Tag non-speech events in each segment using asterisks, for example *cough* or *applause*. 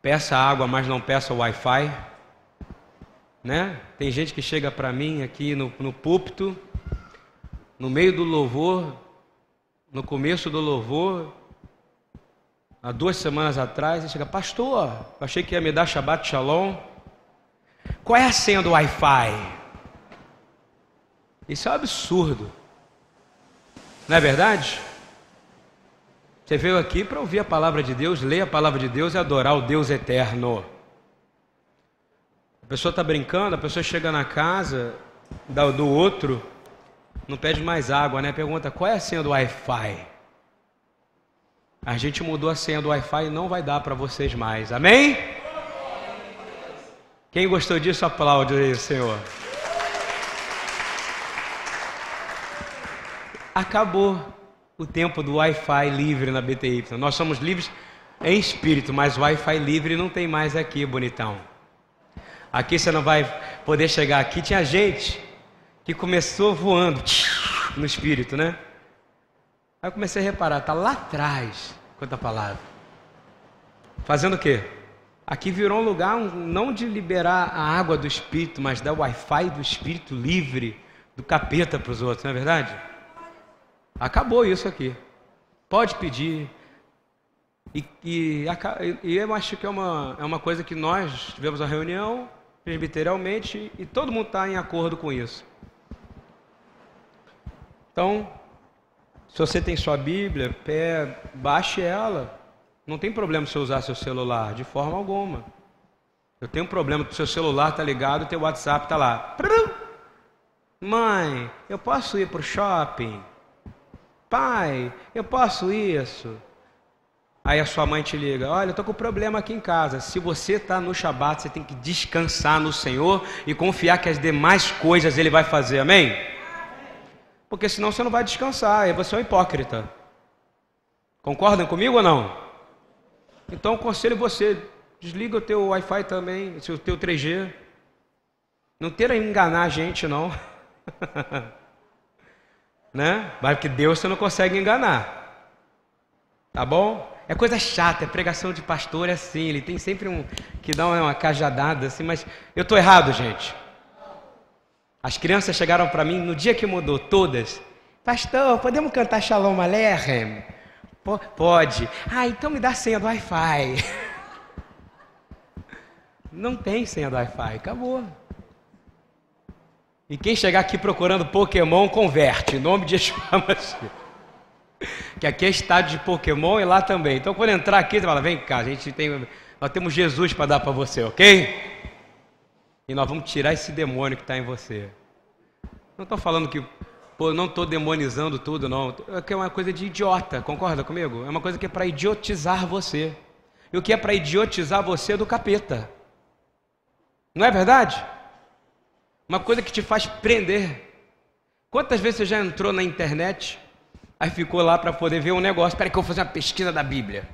peça água, mas não peça Wi-Fi. Né? Tem gente que chega para mim aqui no, no púlpito, no meio do louvor, no começo do louvor, há duas semanas atrás, e chega, pastor, achei que ia me dar Shabbat Shalom. Qual é a senha do Wi-Fi? Isso é um absurdo. Não é verdade? Você veio aqui para ouvir a palavra de Deus, ler a palavra de Deus e adorar o Deus eterno. A pessoa está brincando, a pessoa chega na casa do outro, não pede mais água, né? Pergunta qual é a senha do Wi-Fi. A gente mudou a senha do Wi-Fi e não vai dar para vocês mais. Amém? Quem gostou disso, aplaude aí, Senhor. Acabou o tempo do Wi-Fi livre na BTY. Nós somos livres em espírito, mas Wi-Fi livre não tem mais aqui, bonitão. Aqui você não vai poder chegar aqui. Tinha gente que começou voando no espírito, né? Aí eu comecei a reparar, tá lá atrás, quanta palavra. Fazendo o quê? Aqui virou um lugar não de liberar a água do espírito, mas dar Wi-Fi do espírito livre do capeta para os outros, não é verdade? Acabou isso aqui. Pode pedir. E, e, e, eu acho que é uma, é uma coisa que nós tivemos uma reunião presbiterialmente e todo mundo está em acordo com isso. Então, se você tem sua Bíblia, pé, baixe ela. Não tem problema se usar seu celular, de forma alguma. Eu tenho um problema que o seu celular está ligado e teu WhatsApp está lá. Mãe, eu posso ir para o shopping? Pai, eu posso isso? Aí a sua mãe te liga: Olha, eu estou com um problema aqui em casa. Se você está no Shabat, você tem que descansar no Senhor e confiar que as demais coisas Ele vai fazer. Amém? Porque senão você não vai descansar. E você é um hipócrita. Concordam comigo ou não? Então aconselho você: desliga o teu Wi-Fi também, o teu 3G. Não tenta enganar a gente, não. *laughs* né? Mas que Deus você não consegue enganar. Tá bom? É coisa chata, é pregação de pastor é assim, ele tem sempre um que dá uma cajadada assim, mas eu tô errado, gente. As crianças chegaram para mim no dia que mudou todas. Pastor, podemos cantar Shalom Aleichem? Pode. Ah, então me dá senha do Wi-Fi. *laughs* Não tem senha do Wi-Fi, acabou. E quem chegar aqui procurando Pokémon, converte. Em nome de Yeshua Que aqui é estádio de Pokémon e lá também. Então quando entrar aqui, você fala, vem cá, a gente tem, nós temos Jesus para dar para você, ok? E nós vamos tirar esse demônio que está em você. Não estou falando que, pô, não estou demonizando tudo, não. É é uma coisa de idiota, concorda comigo? É uma coisa que é para idiotizar você. E o que é para idiotizar você é do capeta. Não é verdade? Uma coisa que te faz prender. Quantas vezes você já entrou na internet, aí ficou lá para poder ver um negócio, espera que eu vou fazer uma pesquisa da Bíblia.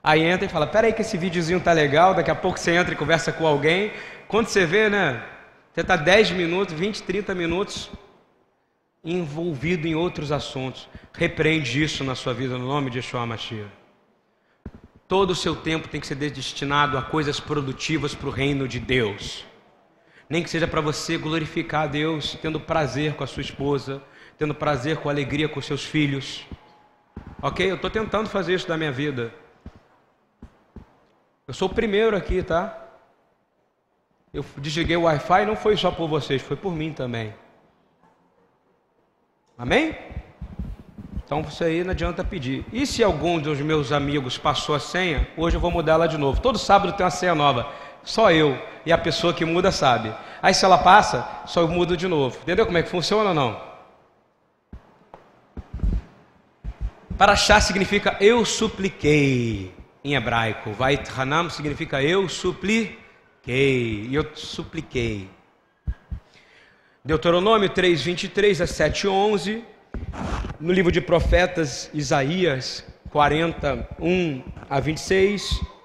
Aí entra e fala, espera aí que esse videozinho tá legal, daqui a pouco você entra e conversa com alguém. Quando você vê, né, você está 10 minutos, 20, 30 minutos envolvido em outros assuntos. Repreende isso na sua vida, no nome de Yeshua Mashiach. Todo o seu tempo tem que ser destinado a coisas produtivas para o reino de Deus nem que seja para você glorificar a Deus, tendo prazer com a sua esposa, tendo prazer com alegria com seus filhos. Ok? Eu estou tentando fazer isso da minha vida. Eu sou o primeiro aqui, tá? Eu desliguei o Wi-Fi não foi só por vocês, foi por mim também. Amém? Então você aí não adianta pedir. E se algum dos meus amigos passou a senha, hoje eu vou mudar ela de novo. Todo sábado tem uma senha nova. Só eu e a pessoa que muda sabe. Aí se ela passa, só eu mudo de novo. Entendeu como é que funciona ou não? Para achar significa eu supliquei em hebraico. Vait Hanam significa eu supliquei. Eu supliquei. Deuteronômio 3, 23 a 7, 11. No livro de profetas, Isaías 41 a 26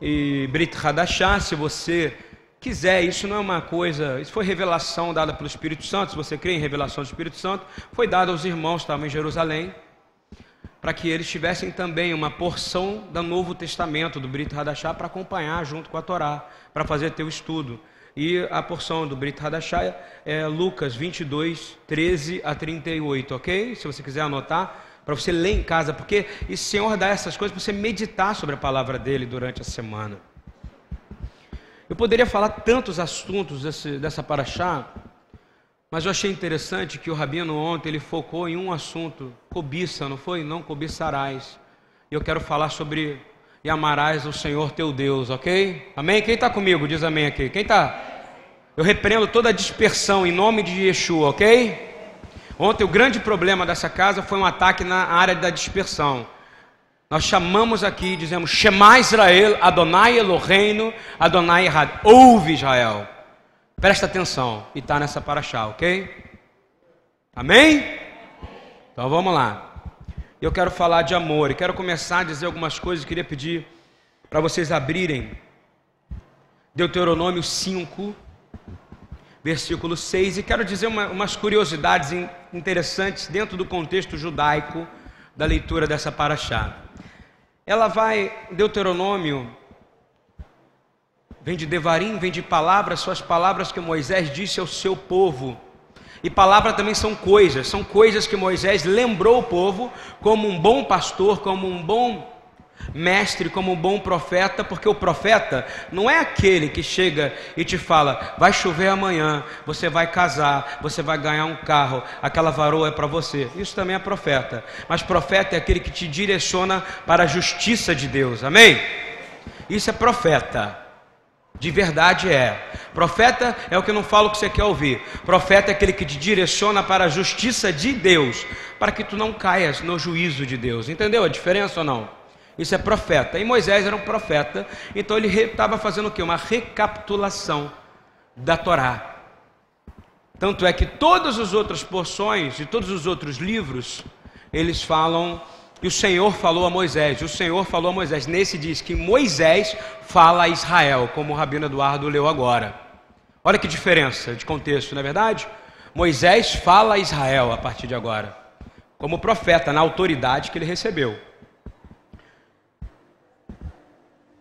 e Brit Hadashah, se você quiser, isso não é uma coisa, isso foi revelação dada pelo Espírito Santo, se você crê em revelação do Espírito Santo, foi dada aos irmãos que estavam em Jerusalém. para que eles tivessem também uma porção do Novo Testamento, do Brit Hadashah, para acompanhar junto com a Torá, para fazer teu estudo. E a porção do Brit Hadashah é Lucas 22, 13 a 38, ok? Se você quiser anotar, para você ler em casa, porque o Senhor dá essas coisas para você meditar sobre a palavra dele durante a semana. Eu poderia falar tantos assuntos desse, dessa paraxá, mas eu achei interessante que o Rabino ontem ele focou em um assunto, cobiça, não foi? Não cobiçarás. E eu quero falar sobre e amarás o Senhor teu Deus, ok? Amém? Quem está comigo? Diz amém aqui. Quem está? Eu repreendo toda a dispersão em nome de Yeshua, ok? Ontem o grande problema dessa casa foi um ataque na área da dispersão. Nós chamamos aqui, dizemos, Shema Israel, Adonai Eloheinu, Adonai Errad. Ouve Israel. Presta atenção. E está nessa paraxá, ok? Amém? Então vamos lá. Eu quero falar de amor e quero começar a dizer algumas coisas. Queria pedir para vocês abrirem Deuteronômio 5, versículo 6. E quero dizer uma, umas curiosidades interessantes dentro do contexto judaico da leitura dessa paraxá. Ela vai, Deuteronômio, vem de Devarim, vem de palavras, são as palavras que Moisés disse ao seu povo. E palavra também são coisas, são coisas que Moisés lembrou o povo como um bom pastor, como um bom mestre, como um bom profeta, porque o profeta não é aquele que chega e te fala: vai chover amanhã, você vai casar, você vai ganhar um carro, aquela varoa é para você. Isso também é profeta. Mas profeta é aquele que te direciona para a justiça de Deus. Amém? Isso é profeta. De verdade é. Profeta é o que não fala o que você quer ouvir. Profeta é aquele que te direciona para a justiça de Deus, para que tu não caias no juízo de Deus. Entendeu a diferença ou não? Isso é profeta. E Moisés era um profeta, então ele estava fazendo o quê? Uma recapitulação da Torá. Tanto é que todas as outras porções e todos os outros livros, eles falam e o Senhor falou a Moisés, o Senhor falou a Moisés. Nesse diz que Moisés fala a Israel, como o Rabino Eduardo leu agora. Olha que diferença de contexto, não é verdade? Moisés fala a Israel a partir de agora, como profeta, na autoridade que ele recebeu.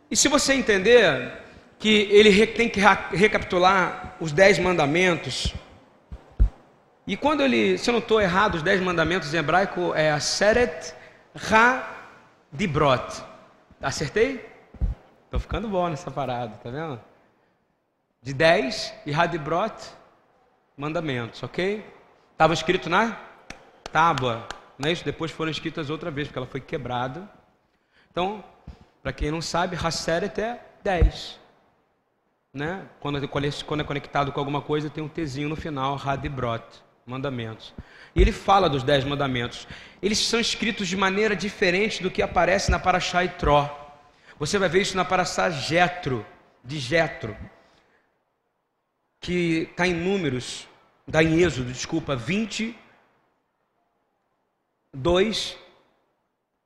E se você entender que ele tem que recapitular os dez mandamentos, e quando ele, se eu não estou errado, os dez mandamentos em hebraico é Aseret Ha Dibrot. Acertei? Estou ficando bom nessa parada, tá vendo? De dez e Hadibrot, mandamentos, ok? Estava escrito na tábua, não é isso? Depois foram escritas outra vez, porque ela foi quebrada. Então, para quem não sabe, Hasseret é 10. Né? Quando, quando é conectado com alguma coisa, tem um Tzinho no final, Hadibrot, mandamentos. E ele fala dos dez mandamentos. Eles são escritos de maneira diferente do que aparece na Parashá Itró. Você vai ver isso na Parashá Jetro, de Jetro, que está em números, está em Êxodo, desculpa, 22,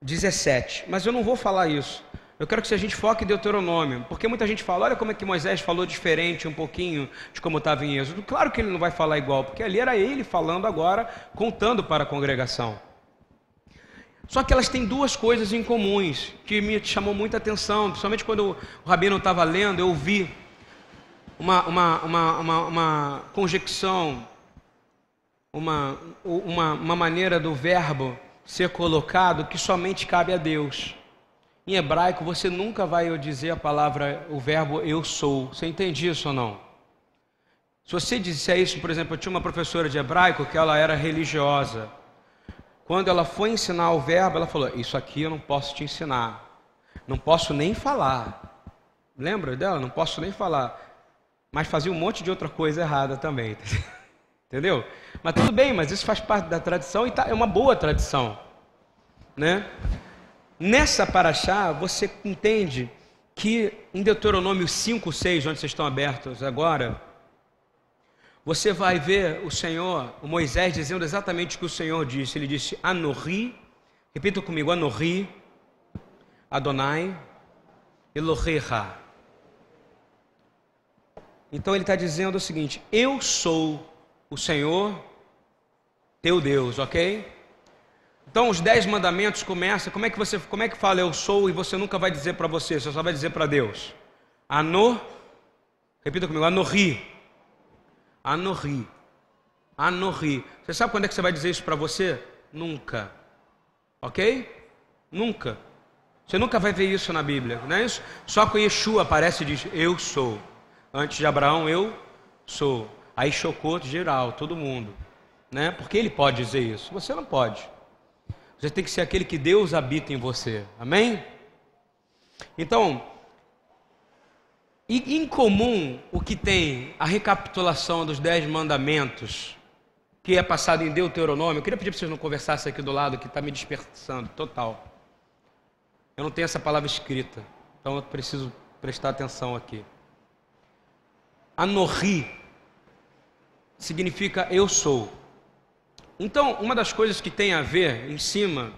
17. Mas eu não vou falar isso. Eu quero que a gente foque em Deuteronômio, porque muita gente fala, olha como é que Moisés falou diferente um pouquinho de como estava em Êxodo. Claro que ele não vai falar igual, porque ali era ele falando agora, contando para a congregação. Só que elas têm duas coisas em comuns que me chamou muita atenção, principalmente quando o Rabino estava lendo, eu vi uma, uma, uma, uma, uma conjecção, uma, uma, uma maneira do verbo ser colocado que somente cabe a Deus. Em hebraico, você nunca vai dizer a palavra, o verbo eu sou. Você entende isso ou não? Se você disser isso, por exemplo, eu tinha uma professora de hebraico que ela era religiosa. Quando ela foi ensinar o verbo, ela falou: Isso aqui eu não posso te ensinar. Não posso nem falar. Lembra dela? Não posso nem falar. Mas fazia um monte de outra coisa errada também. *laughs* Entendeu? Mas tudo bem, mas isso faz parte da tradição e tá, é uma boa tradição. Né? Nessa paraxá, você entende que em Deuteronômio 5, 6, onde vocês estão abertos agora, você vai ver o Senhor, o Moisés, dizendo exatamente o que o Senhor disse. Ele disse: Anorri, repita comigo: Anorri, Adonai, Eloheha. Então ele está dizendo o seguinte: Eu sou o Senhor, teu Deus, ok? Então os dez mandamentos começam. Como é que você, como é que fala eu sou e você nunca vai dizer para você, você só vai dizer para Deus. Ano, repita comigo, anorri, anorri, anorri. Você sabe quando é que você vai dizer isso para você? Nunca, ok? Nunca. Você nunca vai ver isso na Bíblia, não é isso? Só que Yeshua aparece e diz: Eu sou. Antes de Abraão, eu sou. Aí chocou geral, todo mundo, né? Porque ele pode dizer isso, você não pode. Você tem que ser aquele que Deus habita em você. Amém? Então, em comum o que tem a recapitulação dos dez mandamentos, que é passado em Deuteronômio, eu queria pedir para vocês não conversassem aqui do lado, que está me dispersando, total. Eu não tenho essa palavra escrita, então eu preciso prestar atenção aqui. Anorri significa eu sou. Então, uma das coisas que tem a ver em cima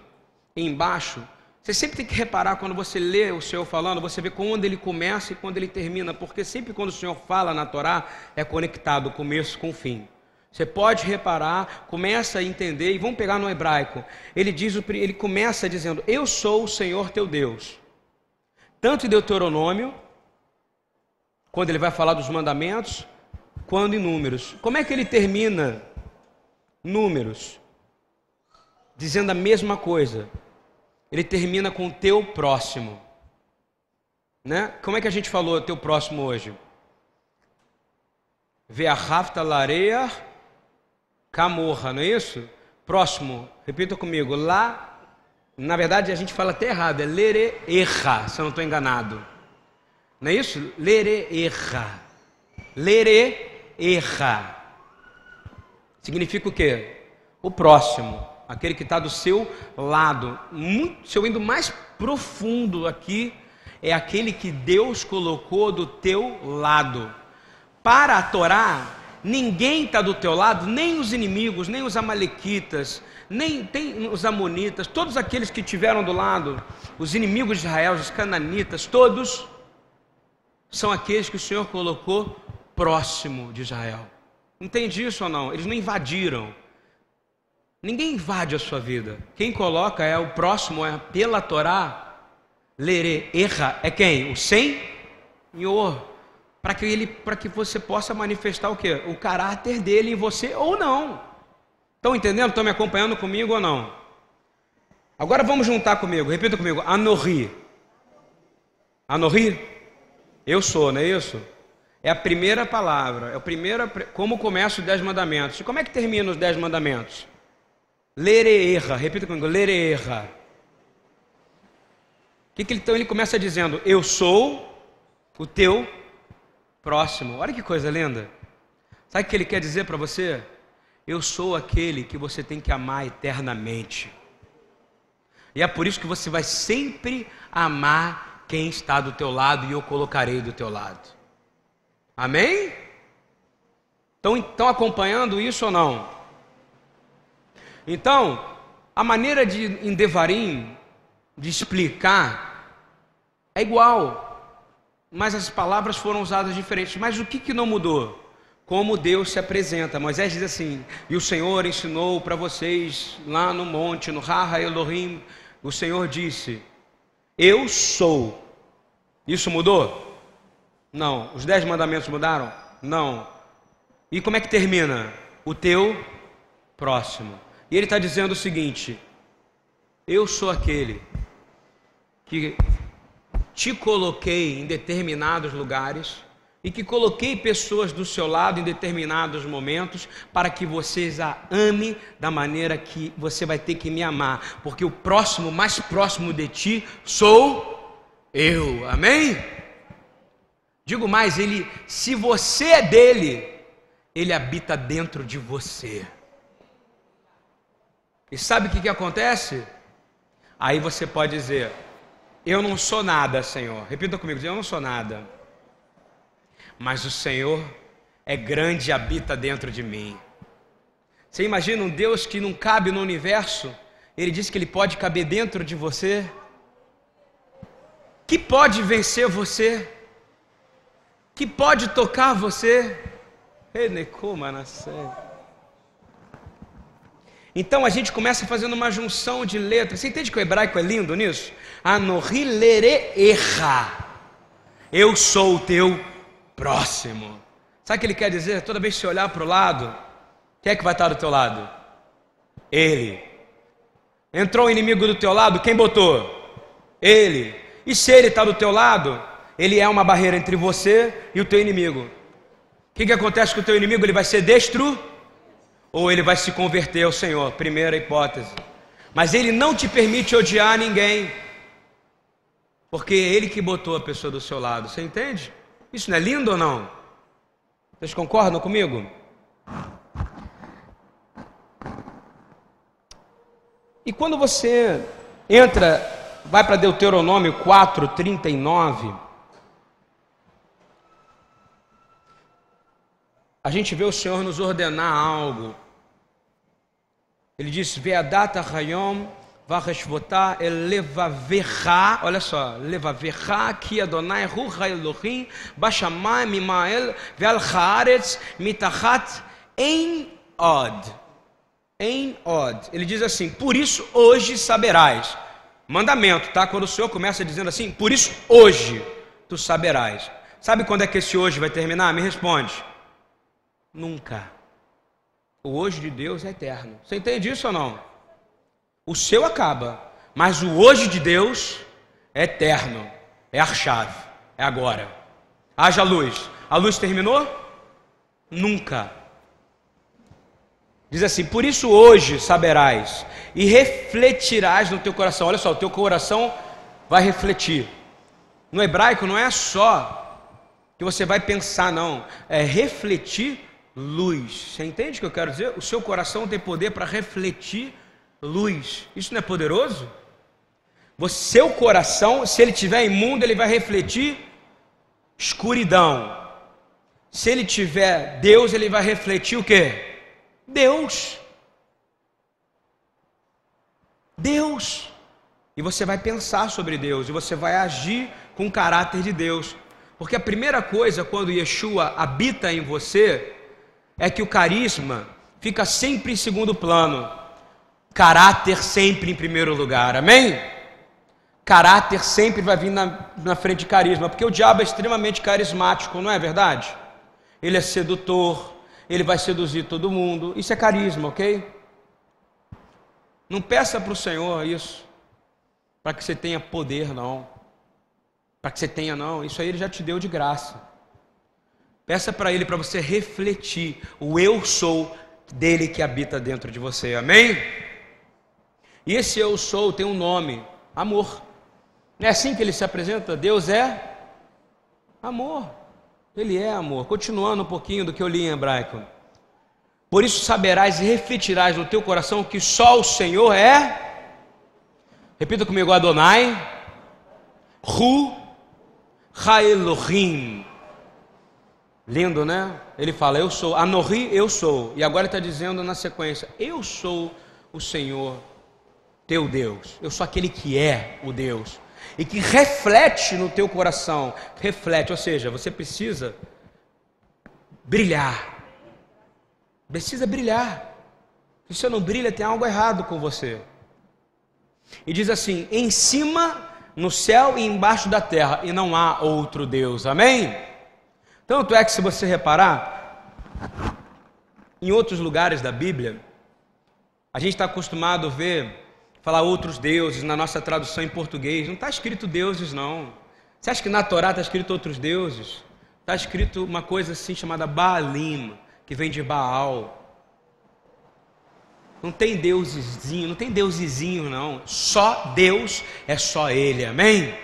e embaixo, você sempre tem que reparar quando você lê o Senhor falando, você vê quando ele começa e quando ele termina, porque sempre quando o Senhor fala na Torá, é conectado o começo com o fim. Você pode reparar, começa a entender, e vamos pegar no hebraico. Ele diz, ele começa dizendo: Eu sou o Senhor teu Deus. Tanto em Deuteronômio, quando ele vai falar dos mandamentos, quando em números. Como é que ele termina Números, dizendo a mesma coisa. Ele termina com teu próximo. Né? Como é que a gente falou teu próximo hoje? Ve'arrafta lareia camorra, não é isso? Próximo, repita comigo. Lá, na verdade a gente fala até errado, é lere erra, se eu não estou enganado. Não é isso? Lere erra. Lere erra. Significa o quê? O próximo, aquele que está do seu lado. Muito, se eu indo mais profundo aqui, é aquele que Deus colocou do teu lado. Para a Torá, ninguém está do teu lado, nem os inimigos, nem os amalequitas, nem tem os amonitas, todos aqueles que tiveram do lado, os inimigos de Israel, os cananitas, todos são aqueles que o Senhor colocou próximo de Israel. Entende isso ou não? Eles não invadiram. Ninguém invade a sua vida. Quem coloca é o próximo, é pela Torá. Lere, erra, é quem? O Senhor. Para que ele, para que você possa manifestar o que? O caráter dele em você ou não. Estão entendendo? Estão me acompanhando comigo ou não? Agora vamos juntar comigo. Repita comigo. Anorri. Anorri? Eu sou, não é isso? É a primeira palavra, é o primeiro, como começa os dez mandamentos. E como é que termina os dez mandamentos? Lereerra, repita comigo, lereerra. O que, que então ele começa dizendo? Eu sou o teu próximo. Olha que coisa linda. Sabe o que ele quer dizer para você? Eu sou aquele que você tem que amar eternamente. E é por isso que você vai sempre amar quem está do teu lado e eu colocarei do teu lado. Amém? Estão, estão acompanhando isso ou não? Então, a maneira de em Devarim de explicar é igual, mas as palavras foram usadas diferentes. Mas o que, que não mudou? Como Deus se apresenta. Moisés diz assim: E o Senhor ensinou para vocês lá no monte, no Raha Elohim, o Senhor disse: Eu sou. Isso mudou? Não. Os dez mandamentos mudaram? Não. E como é que termina? O teu próximo. E ele está dizendo o seguinte: Eu sou aquele que te coloquei em determinados lugares e que coloquei pessoas do seu lado em determinados momentos para que vocês a ame da maneira que você vai ter que me amar, porque o próximo, mais próximo de ti, sou eu. Amém? Digo mais, ele, se você é dele, ele habita dentro de você. E sabe o que, que acontece? Aí você pode dizer: Eu não sou nada, Senhor. Repita comigo: Eu não sou nada. Mas o Senhor é grande e habita dentro de mim. Você imagina um Deus que não cabe no universo? Ele diz que ele pode caber dentro de você. Que pode vencer você? Que pode tocar você. Então a gente começa fazendo uma junção de letras. Você entende que o hebraico é lindo nisso? Anorilere erra. Eu sou o teu próximo. Sabe o que ele quer dizer? Toda vez que você olhar para o lado, quem é que vai estar do teu lado? Ele. Entrou o inimigo do teu lado, quem botou? Ele. E se ele está do teu lado, ele é uma barreira entre você e o teu inimigo. O que, que acontece com o teu inimigo? Ele vai ser destruído ou ele vai se converter ao Senhor. Primeira hipótese. Mas ele não te permite odiar ninguém, porque é ele que botou a pessoa do seu lado. Você entende? Isso não é lindo ou não? Vocês concordam comigo? E quando você entra, vai para Deuteronômio 4, 39, a gente vê o Senhor nos ordenar algo. Ele diz: Ve'adata hayom vacheshvotá elevaverá, olha só, levaverá ki Adonai hu Elohim bashamai mimael ve'al haaretz mitachat em od em od. Ele diz assim: Por isso hoje saberás. Mandamento, tá? Quando o Senhor começa dizendo assim: Por isso hoje tu saberás. Sabe quando é que esse hoje vai terminar? Me responde. Nunca. O hoje de Deus é eterno. Você entende isso ou não? O seu acaba, mas o hoje de Deus é eterno. É a chave. É agora. Haja luz. A luz terminou? Nunca. Diz assim: Por isso hoje saberás e refletirás no teu coração. Olha só, o teu coração vai refletir. No hebraico não é só que você vai pensar, não. É refletir luz. Você entende o que eu quero dizer? O seu coração tem poder para refletir luz. Isso não é poderoso? O seu coração, se ele tiver imundo, ele vai refletir escuridão. Se ele tiver Deus, ele vai refletir o quê? Deus. Deus. E você vai pensar sobre Deus, e você vai agir com o caráter de Deus. Porque a primeira coisa quando Yeshua habita em você é que o carisma fica sempre em segundo plano, caráter sempre em primeiro lugar, amém? Caráter sempre vai vir na, na frente de carisma, porque o diabo é extremamente carismático, não é verdade? Ele é sedutor, ele vai seduzir todo mundo. Isso é carisma, ok? Não peça para o Senhor isso, para que você tenha poder, não. Para que você tenha, não. Isso aí ele já te deu de graça. Peça para ele para você refletir o eu sou dele que habita dentro de você. Amém? E esse eu sou tem um nome: amor. Não é assim que ele se apresenta? Deus é amor. Ele é amor. Continuando um pouquinho do que eu li em hebraico. Por isso saberás e refletirás no teu coração que só o Senhor é. Repita comigo, Adonai, Hu, Haelohim. Lindo, né? Ele fala, eu sou, Anohi, eu sou. E agora está dizendo na sequência, eu sou o Senhor, teu Deus. Eu sou aquele que é o Deus e que reflete no teu coração, reflete, ou seja, você precisa brilhar. Precisa brilhar. Se você não brilha, tem algo errado com você. E diz assim: em cima, no céu e embaixo da terra, e não há outro Deus. Amém? Tanto é que, se você reparar, em outros lugares da Bíblia, a gente está acostumado a ver falar outros deuses na nossa tradução em português. Não está escrito deuses, não. Você acha que na Torá está escrito outros deuses? Está escrito uma coisa assim chamada Baalim, que vem de Baal. Não tem deusezinho, não tem deusezinho, não. Só Deus é só Ele, amém?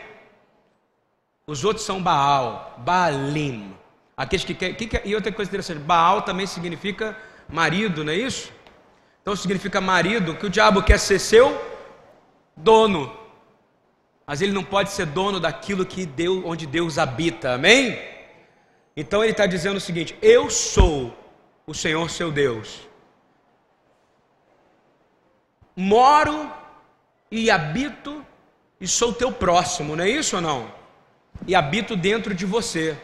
Os outros são Baal, Baalim. Aqueles que querem. Que, e outra coisa interessante: Baal também significa marido, não é isso? Então significa marido, que o diabo quer ser seu dono. Mas ele não pode ser dono daquilo que Deus, onde Deus habita. Amém? Então ele está dizendo o seguinte: Eu sou o Senhor seu Deus. Moro e habito e sou teu próximo, não é isso ou não? E habito dentro de você.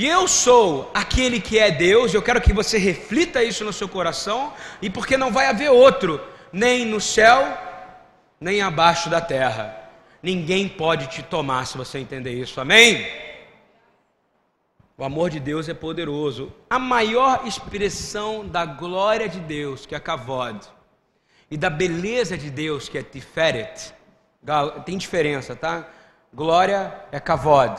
E eu sou aquele que é Deus, eu quero que você reflita isso no seu coração, e porque não vai haver outro, nem no céu, nem abaixo da terra. Ninguém pode te tomar se você entender isso, amém? O amor de Deus é poderoso. A maior expressão da glória de Deus, que é Kavod, e da beleza de Deus, que é Tiferet, tem diferença, tá? Glória é Kavod,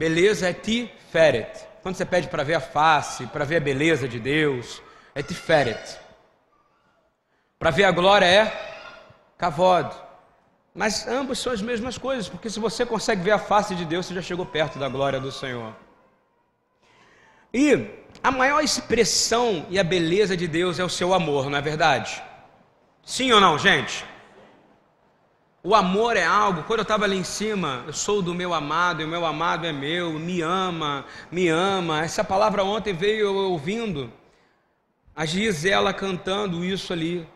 beleza é Tiferet. Quando você pede para ver a face, para ver a beleza de Deus, é Tiferet. Para ver a glória é Kavod. Mas ambos são as mesmas coisas, porque se você consegue ver a face de Deus, você já chegou perto da glória do Senhor. E a maior expressão e a beleza de Deus é o seu amor, não é verdade? Sim ou não, gente? O amor é algo, quando eu estava ali em cima, eu sou do meu amado, e o meu amado é meu, me ama, me ama. Essa palavra ontem veio eu ouvindo, a Gisela cantando isso ali.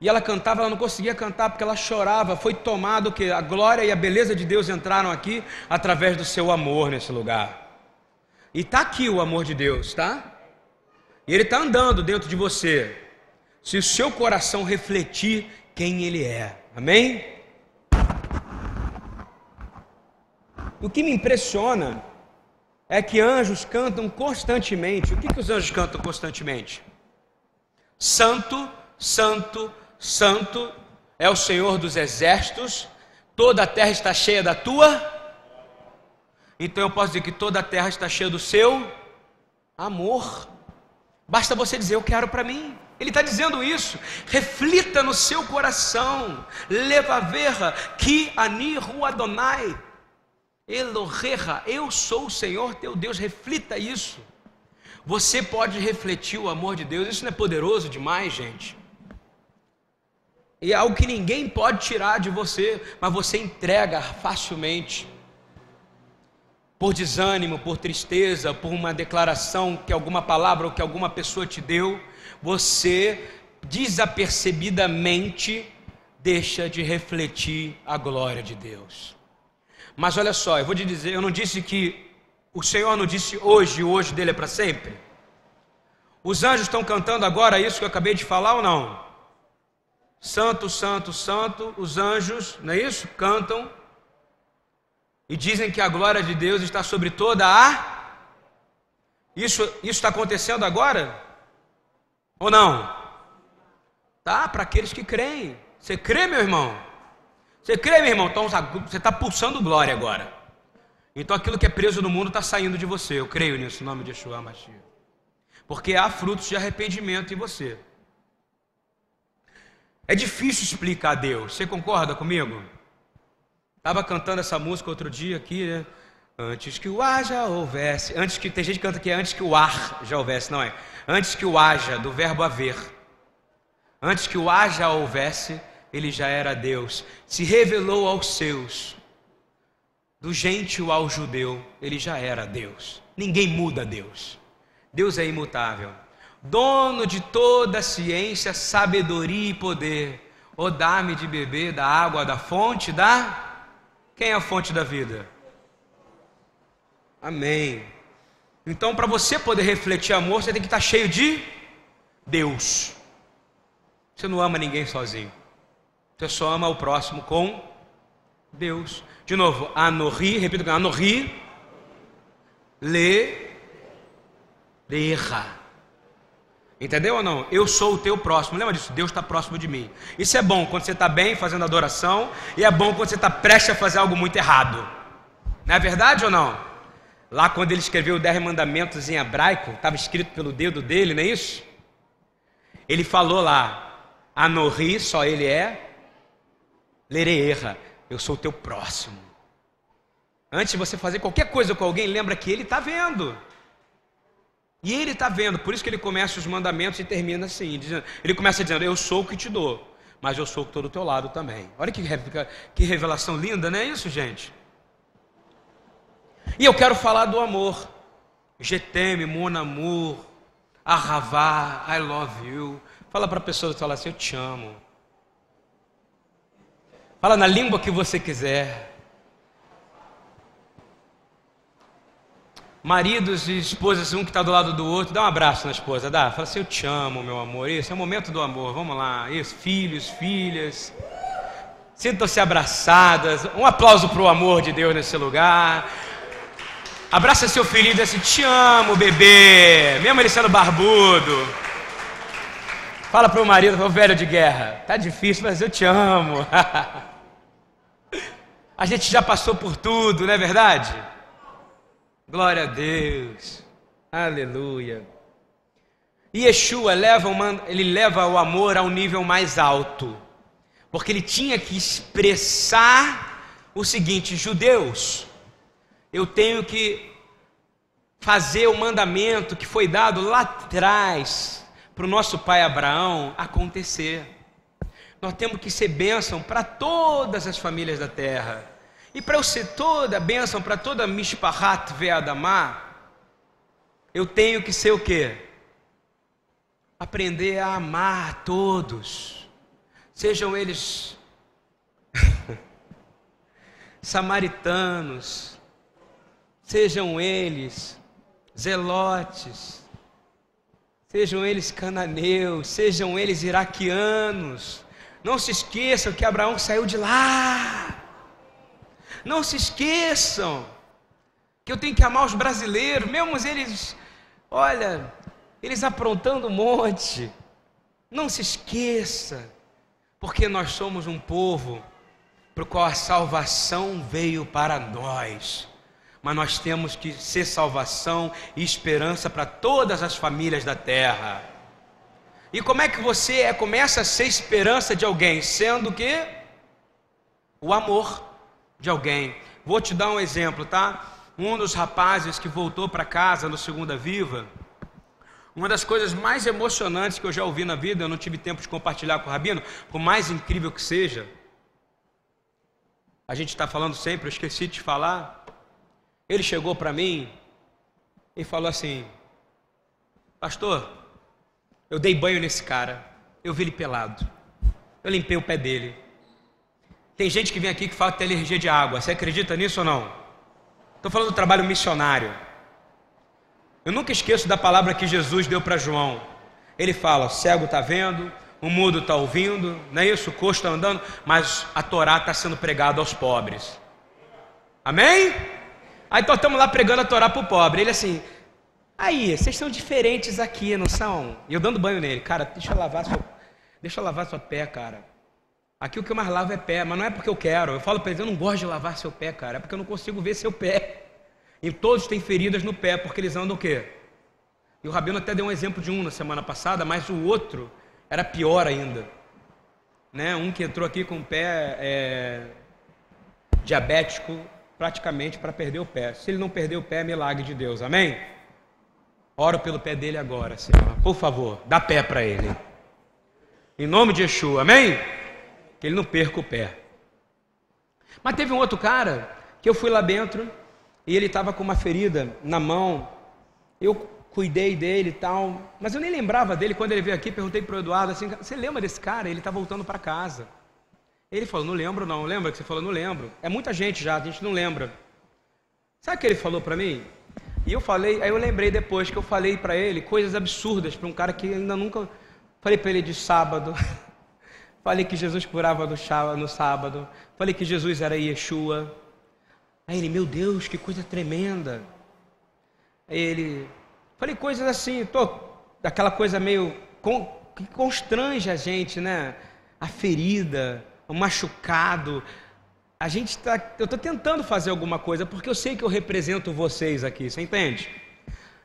E ela cantava, ela não conseguia cantar porque ela chorava. Foi tomado que a glória e a beleza de Deus entraram aqui através do seu amor nesse lugar. E está aqui o amor de Deus, tá? E ele está andando dentro de você. Se o seu coração refletir quem ele é. Amém? O que me impressiona é que anjos cantam constantemente. O que, que os anjos cantam constantemente? Santo, Santo, Santo é o Senhor dos exércitos, toda a terra está cheia da tua. Então eu posso dizer que toda a terra está cheia do seu amor. Basta você dizer, eu quero para mim. Ele está dizendo isso. Reflita no seu coração. Leva verra que aniru Adonai. Eloheha, eu sou o Senhor teu Deus. Reflita isso. Você pode refletir o amor de Deus. Isso não é poderoso demais, gente? E é algo que ninguém pode tirar de você, mas você entrega facilmente. Por desânimo, por tristeza, por uma declaração que alguma palavra ou que alguma pessoa te deu, você desapercebidamente deixa de refletir a glória de Deus. Mas olha só, eu vou te dizer, eu não disse que o Senhor não disse hoje, hoje dele é para sempre. Os anjos estão cantando agora isso que eu acabei de falar ou não? Santo, Santo, Santo, os anjos, não é isso? Cantam e dizem que a glória de Deus está sobre toda a. Isso, isso está acontecendo agora? Ou não? Tá, para aqueles que creem. Você crê, meu irmão? Você crê, meu irmão? Então você está pulsando glória agora. Então aquilo que é preso no mundo está saindo de você. Eu creio nisso, em nome de Yeshua Mashiach. Porque há frutos de arrependimento em você. É difícil explicar a Deus. Você concorda comigo? Estava cantando essa música outro dia aqui, né? Antes que o ar já houvesse. Antes que tem gente que canta que é antes que o ar já houvesse, não é? Antes que o haja, do verbo haver. Antes que o já houvesse, ele já era Deus. Se revelou aos seus. Do gentio ao judeu, ele já era Deus. Ninguém muda Deus. Deus é imutável dono de toda ciência, sabedoria e poder, ou dá-me de beber da água da fonte da. Quem é a fonte da vida? Amém. Então, para você poder refletir amor, você tem que estar cheio de Deus. Você não ama ninguém sozinho. Só ama o próximo com Deus. De novo, anorri, repito, anorri, le, erra. Entendeu ou não? Eu sou o teu próximo. Lembra disso? Deus está próximo de mim. Isso é bom quando você está bem fazendo adoração, e é bom quando você está prestes a fazer algo muito errado. Não é verdade ou não? Lá quando ele escreveu os Dez Mandamentos em hebraico, estava escrito pelo dedo dele, não é isso? Ele falou lá, Anorri, só ele é, Lereerra, eu sou o teu próximo. Antes de você fazer qualquer coisa com alguém, lembra que ele está vendo. E ele está vendo, por isso que ele começa os mandamentos e termina assim. Ele começa dizendo: Eu sou o que te dou, mas eu sou o que estou do teu lado também. Olha que, que revelação linda, não é isso, gente? E eu quero falar do amor. Geteme, mon amour, arravá, I love you. Fala para a pessoa que fala assim: Eu te amo. Fala na língua que você quiser. maridos e esposas, um que está do lado do outro, dá um abraço na esposa, dá. Fala assim: Eu te amo, meu amor. Isso é o momento do amor. Vamos lá. Isso, filhos, filhas. Sintam-se abraçadas. Um aplauso para o amor de Deus nesse lugar. Abraça seu filho e diz assim: Te amo, bebê. Mesmo ele sendo barbudo. Fala para o marido, o velho de guerra. Tá difícil, mas eu te amo. *laughs* A gente já passou por tudo, não é verdade? Glória a Deus. Aleluia. E Yeshua leva ele leva o amor a um nível mais alto. Porque ele tinha que expressar o seguinte: judeus, eu tenho que fazer o mandamento que foi dado lá atrás para o nosso pai Abraão acontecer. Nós temos que ser bênção para todas as famílias da terra. E para eu ser toda bênção para toda Mishpahat Ve'adamá, eu tenho que ser o quê? Aprender a amar todos, sejam eles *laughs* samaritanos, sejam eles zelotes, sejam eles cananeus, sejam eles iraquianos. Não se esqueçam que Abraão saiu de lá. Não se esqueçam que eu tenho que amar os brasileiros, mesmo eles, olha, eles aprontando um monte. Não se esqueça, porque nós somos um povo para o qual a salvação veio para nós. Mas nós temos que ser salvação e esperança para todas as famílias da terra. E como é que você é, começa a ser esperança de alguém? Sendo que o amor de alguém. Vou te dar um exemplo, tá? Um dos rapazes que voltou para casa no Segunda Viva, uma das coisas mais emocionantes que eu já ouvi na vida, eu não tive tempo de compartilhar com o Rabino, por mais incrível que seja, a gente está falando sempre, eu esqueci de falar. Ele chegou para mim e falou assim: Pastor, eu dei banho nesse cara, eu vi ele pelado, eu limpei o pé dele, tem gente que vem aqui que fala que tem alergia de água. Você acredita nisso ou não? Estou falando do trabalho missionário. Eu nunca esqueço da palavra que Jesus deu para João. Ele fala: cego está vendo, o mudo está ouvindo, não é isso? O coxo está andando, mas a Torá está sendo pregada aos pobres. Amém? Aí nós estamos lá pregando a Torá para o pobre. Ele assim, aí, vocês são diferentes aqui, não são? E eu dando banho nele, cara, deixa eu lavar seu, deixa eu lavar sua pé, cara. Aqui o que eu mais lavo é pé, mas não é porque eu quero. Eu falo para eles, eu não gosto de lavar seu pé, cara, é porque eu não consigo ver seu pé. E todos têm feridas no pé, porque eles andam o quê? E o Rabino até deu um exemplo de um na semana passada, mas o outro era pior ainda. Né? Um que entrou aqui com o pé é, diabético, praticamente para perder o pé. Se ele não perder o pé, é milagre de Deus, amém? Oro pelo pé dele agora, Senhor. Por favor, dá pé para ele. Em nome de Yeshua, amém? que ele não perca o pé. Mas teve um outro cara que eu fui lá dentro e ele estava com uma ferida na mão. Eu cuidei dele e tal, mas eu nem lembrava dele quando ele veio aqui. Perguntei para o Eduardo assim: Você lembra desse cara? Ele está voltando para casa. Ele falou: Não lembro, não. Lembra que você falou? Não lembro. É muita gente já, a gente não lembra. Sabe o que ele falou para mim? E eu falei, aí eu lembrei depois que eu falei para ele coisas absurdas para um cara que ainda nunca. Falei para ele de sábado. *laughs* Falei que Jesus curava no sábado. Falei que Jesus era Yeshua. Aí ele, meu Deus, que coisa tremenda. Aí ele, falei coisas assim, tô, aquela coisa meio que constrange a gente, né? A ferida, o machucado. A gente está, eu estou tentando fazer alguma coisa porque eu sei que eu represento vocês aqui, você entende?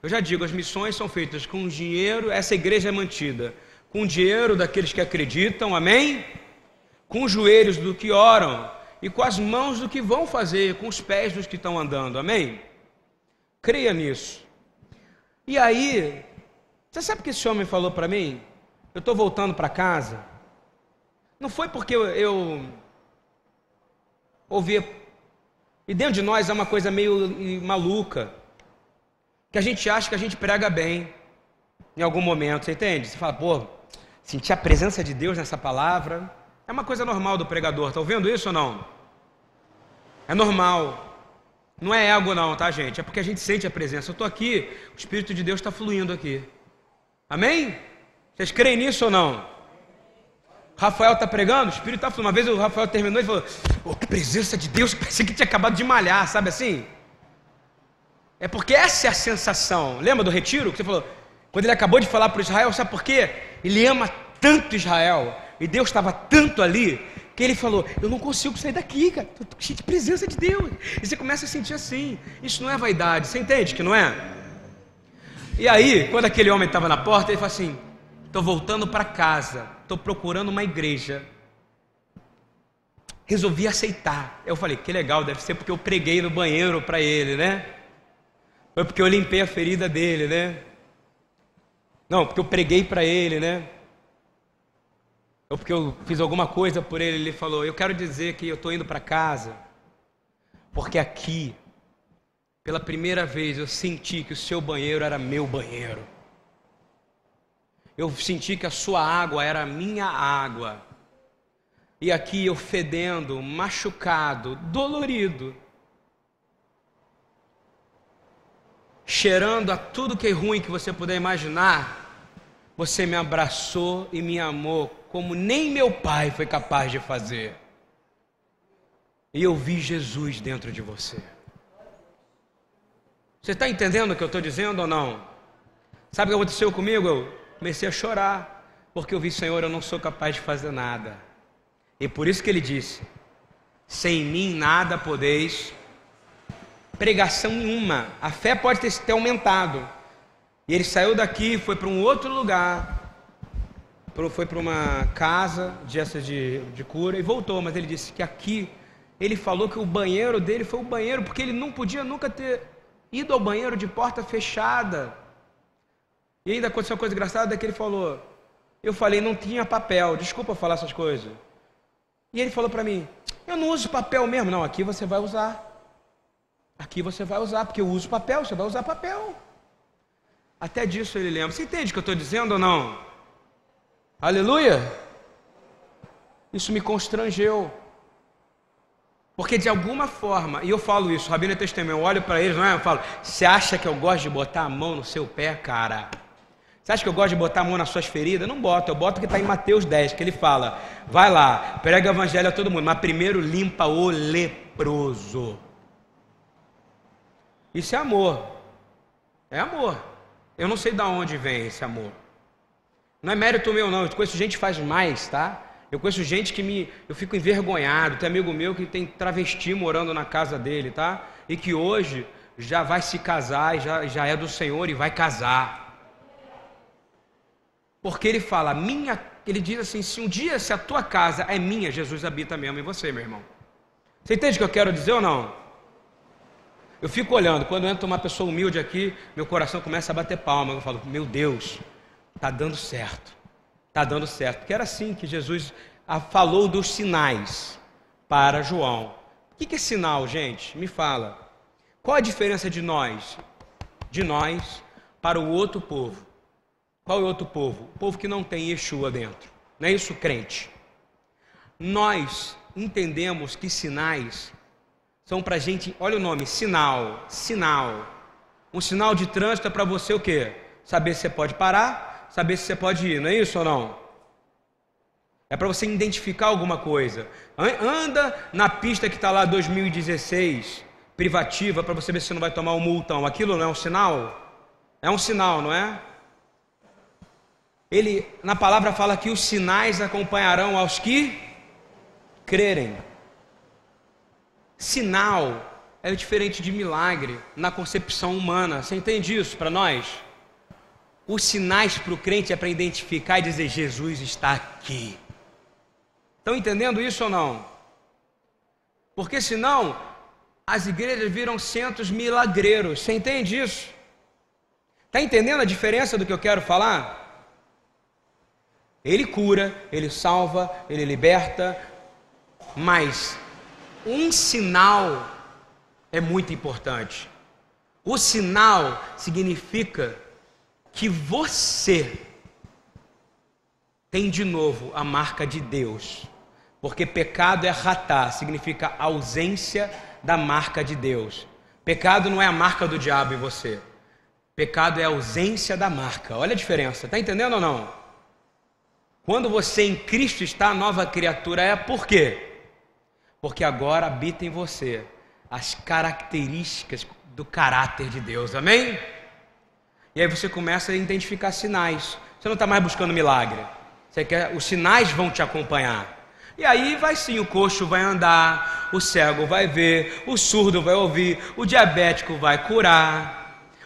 Eu já digo, as missões são feitas com dinheiro, essa igreja é mantida com dinheiro daqueles que acreditam, amém? Com os joelhos do que oram e com as mãos do que vão fazer, com os pés dos que estão andando, amém? Creia nisso. E aí, você sabe o que esse homem falou para mim? Eu estou voltando para casa. Não foi porque eu, eu ouvi. E dentro de nós é uma coisa meio maluca. Que a gente acha que a gente prega bem em algum momento, você entende? Você fala, pô, sentir a presença de Deus nessa palavra. É uma coisa normal do pregador, está ouvindo isso ou não? É normal. Não é ego, não, tá, gente? É porque a gente sente a presença. Eu estou aqui, o Espírito de Deus está fluindo aqui. Amém? Vocês creem nisso ou não? Rafael está pregando, o Espírito está fluindo. Uma vez o Rafael terminou e falou: oh, que presença de Deus, *laughs* parecia que tinha acabado de malhar, sabe assim? É porque essa é a sensação. Lembra do retiro que você falou? Quando ele acabou de falar para Israel, sabe por quê? Ele ama tanto Israel e Deus estava tanto ali que ele falou: Eu não consigo sair daqui, cara. Estou cheio de presença de Deus. E você começa a sentir assim. Isso não é vaidade. Você entende que não é? E aí, quando aquele homem estava na porta, ele falou assim: Estou voltando para casa. Estou procurando uma igreja. Resolvi aceitar. Eu falei: Que legal, deve ser porque eu preguei no banheiro para ele, né? Foi porque eu limpei a ferida dele, né? Não, porque eu preguei para ele, né? ou porque eu fiz alguma coisa por ele, ele falou: Eu quero dizer que eu estou indo para casa, porque aqui, pela primeira vez, eu senti que o seu banheiro era meu banheiro. Eu senti que a sua água era a minha água. E aqui eu fedendo, machucado, dolorido, cheirando a tudo que é ruim que você puder imaginar, você me abraçou e me amou como nem meu pai foi capaz de fazer. E eu vi Jesus dentro de você. Você está entendendo o que eu estou dizendo ou não? Sabe o que aconteceu comigo? Comecei a chorar, porque eu vi, Senhor, eu não sou capaz de fazer nada. E por isso que ele disse: sem mim nada podeis. Pregação nenhuma. A fé pode ter, ter aumentado. E ele saiu daqui, foi para um outro lugar, foi para uma casa de essas de, de cura e voltou, mas ele disse que aqui ele falou que o banheiro dele foi o banheiro porque ele não podia nunca ter ido ao banheiro de porta fechada. E ainda aconteceu uma coisa engraçada que ele falou: eu falei não tinha papel, desculpa falar essas coisas. E ele falou para mim: eu não uso papel mesmo, não. Aqui você vai usar. Aqui você vai usar porque eu uso papel, você vai usar papel. Até disso ele lembra. Você entende o que eu estou dizendo ou não? Aleluia! Isso me constrangeu. Porque de alguma forma, e eu falo isso, Rabino é testemunho, eu olho para eles, não é? Eu falo, você acha que eu gosto de botar a mão no seu pé, cara? Você acha que eu gosto de botar a mão nas suas feridas? Não boto, eu boto o que está em Mateus 10, que ele fala, vai lá, prega o evangelho a todo mundo, mas primeiro limpa o leproso. Isso é amor. É amor. Eu não sei de onde vem esse amor. Não é mérito meu, não. Eu conheço gente que faz mais, tá? Eu conheço gente que me. Eu fico envergonhado. Tem amigo meu que tem travesti morando na casa dele, tá? E que hoje já vai se casar já, já é do Senhor e vai casar. Porque ele fala, minha. Ele diz assim: se um dia, se a tua casa é minha, Jesus habita mesmo em você, meu irmão. Você entende o que eu quero dizer ou não? Eu fico olhando, quando entra uma pessoa humilde aqui, meu coração começa a bater palma. Eu falo, meu Deus, Está dando certo. Está dando certo. Porque era assim que Jesus falou dos sinais para João. O que é sinal, gente? Me fala. Qual a diferença de nós? De nós para o outro povo. Qual é outro povo? O povo que não tem Yeshua dentro. Não é isso, crente? Nós entendemos que sinais são para gente, olha o nome, sinal, sinal. Um sinal de trânsito é para você o quê? Saber se você pode parar, saber se você pode ir, não é isso ou não? É para você identificar alguma coisa. Anda na pista que está lá 2016, privativa, para você ver se você não vai tomar um multão. Aquilo não é um sinal? É um sinal, não é? Ele, na palavra, fala que os sinais acompanharão aos que crerem. Sinal é diferente de milagre na concepção humana. Você entende isso para nós? Os sinais para o crente é para identificar e dizer: Jesus está aqui. Estão entendendo isso ou não? Porque senão as igrejas viram centros milagreiros. Você entende isso? Está entendendo a diferença do que eu quero falar? Ele cura, ele salva, ele liberta, mas um sinal é muito importante. O sinal significa que você tem de novo a marca de Deus. Porque pecado é ratá, significa ausência da marca de Deus. Pecado não é a marca do diabo em você. Pecado é a ausência da marca. Olha a diferença. Está entendendo ou não? Quando você em Cristo está, a nova criatura é por quê? Porque agora habita em você as características do caráter de Deus. Amém? E aí você começa a identificar sinais. Você não está mais buscando milagre. Você quer, os sinais vão te acompanhar. E aí vai sim, o coxo vai andar, o cego vai ver, o surdo vai ouvir, o diabético vai curar.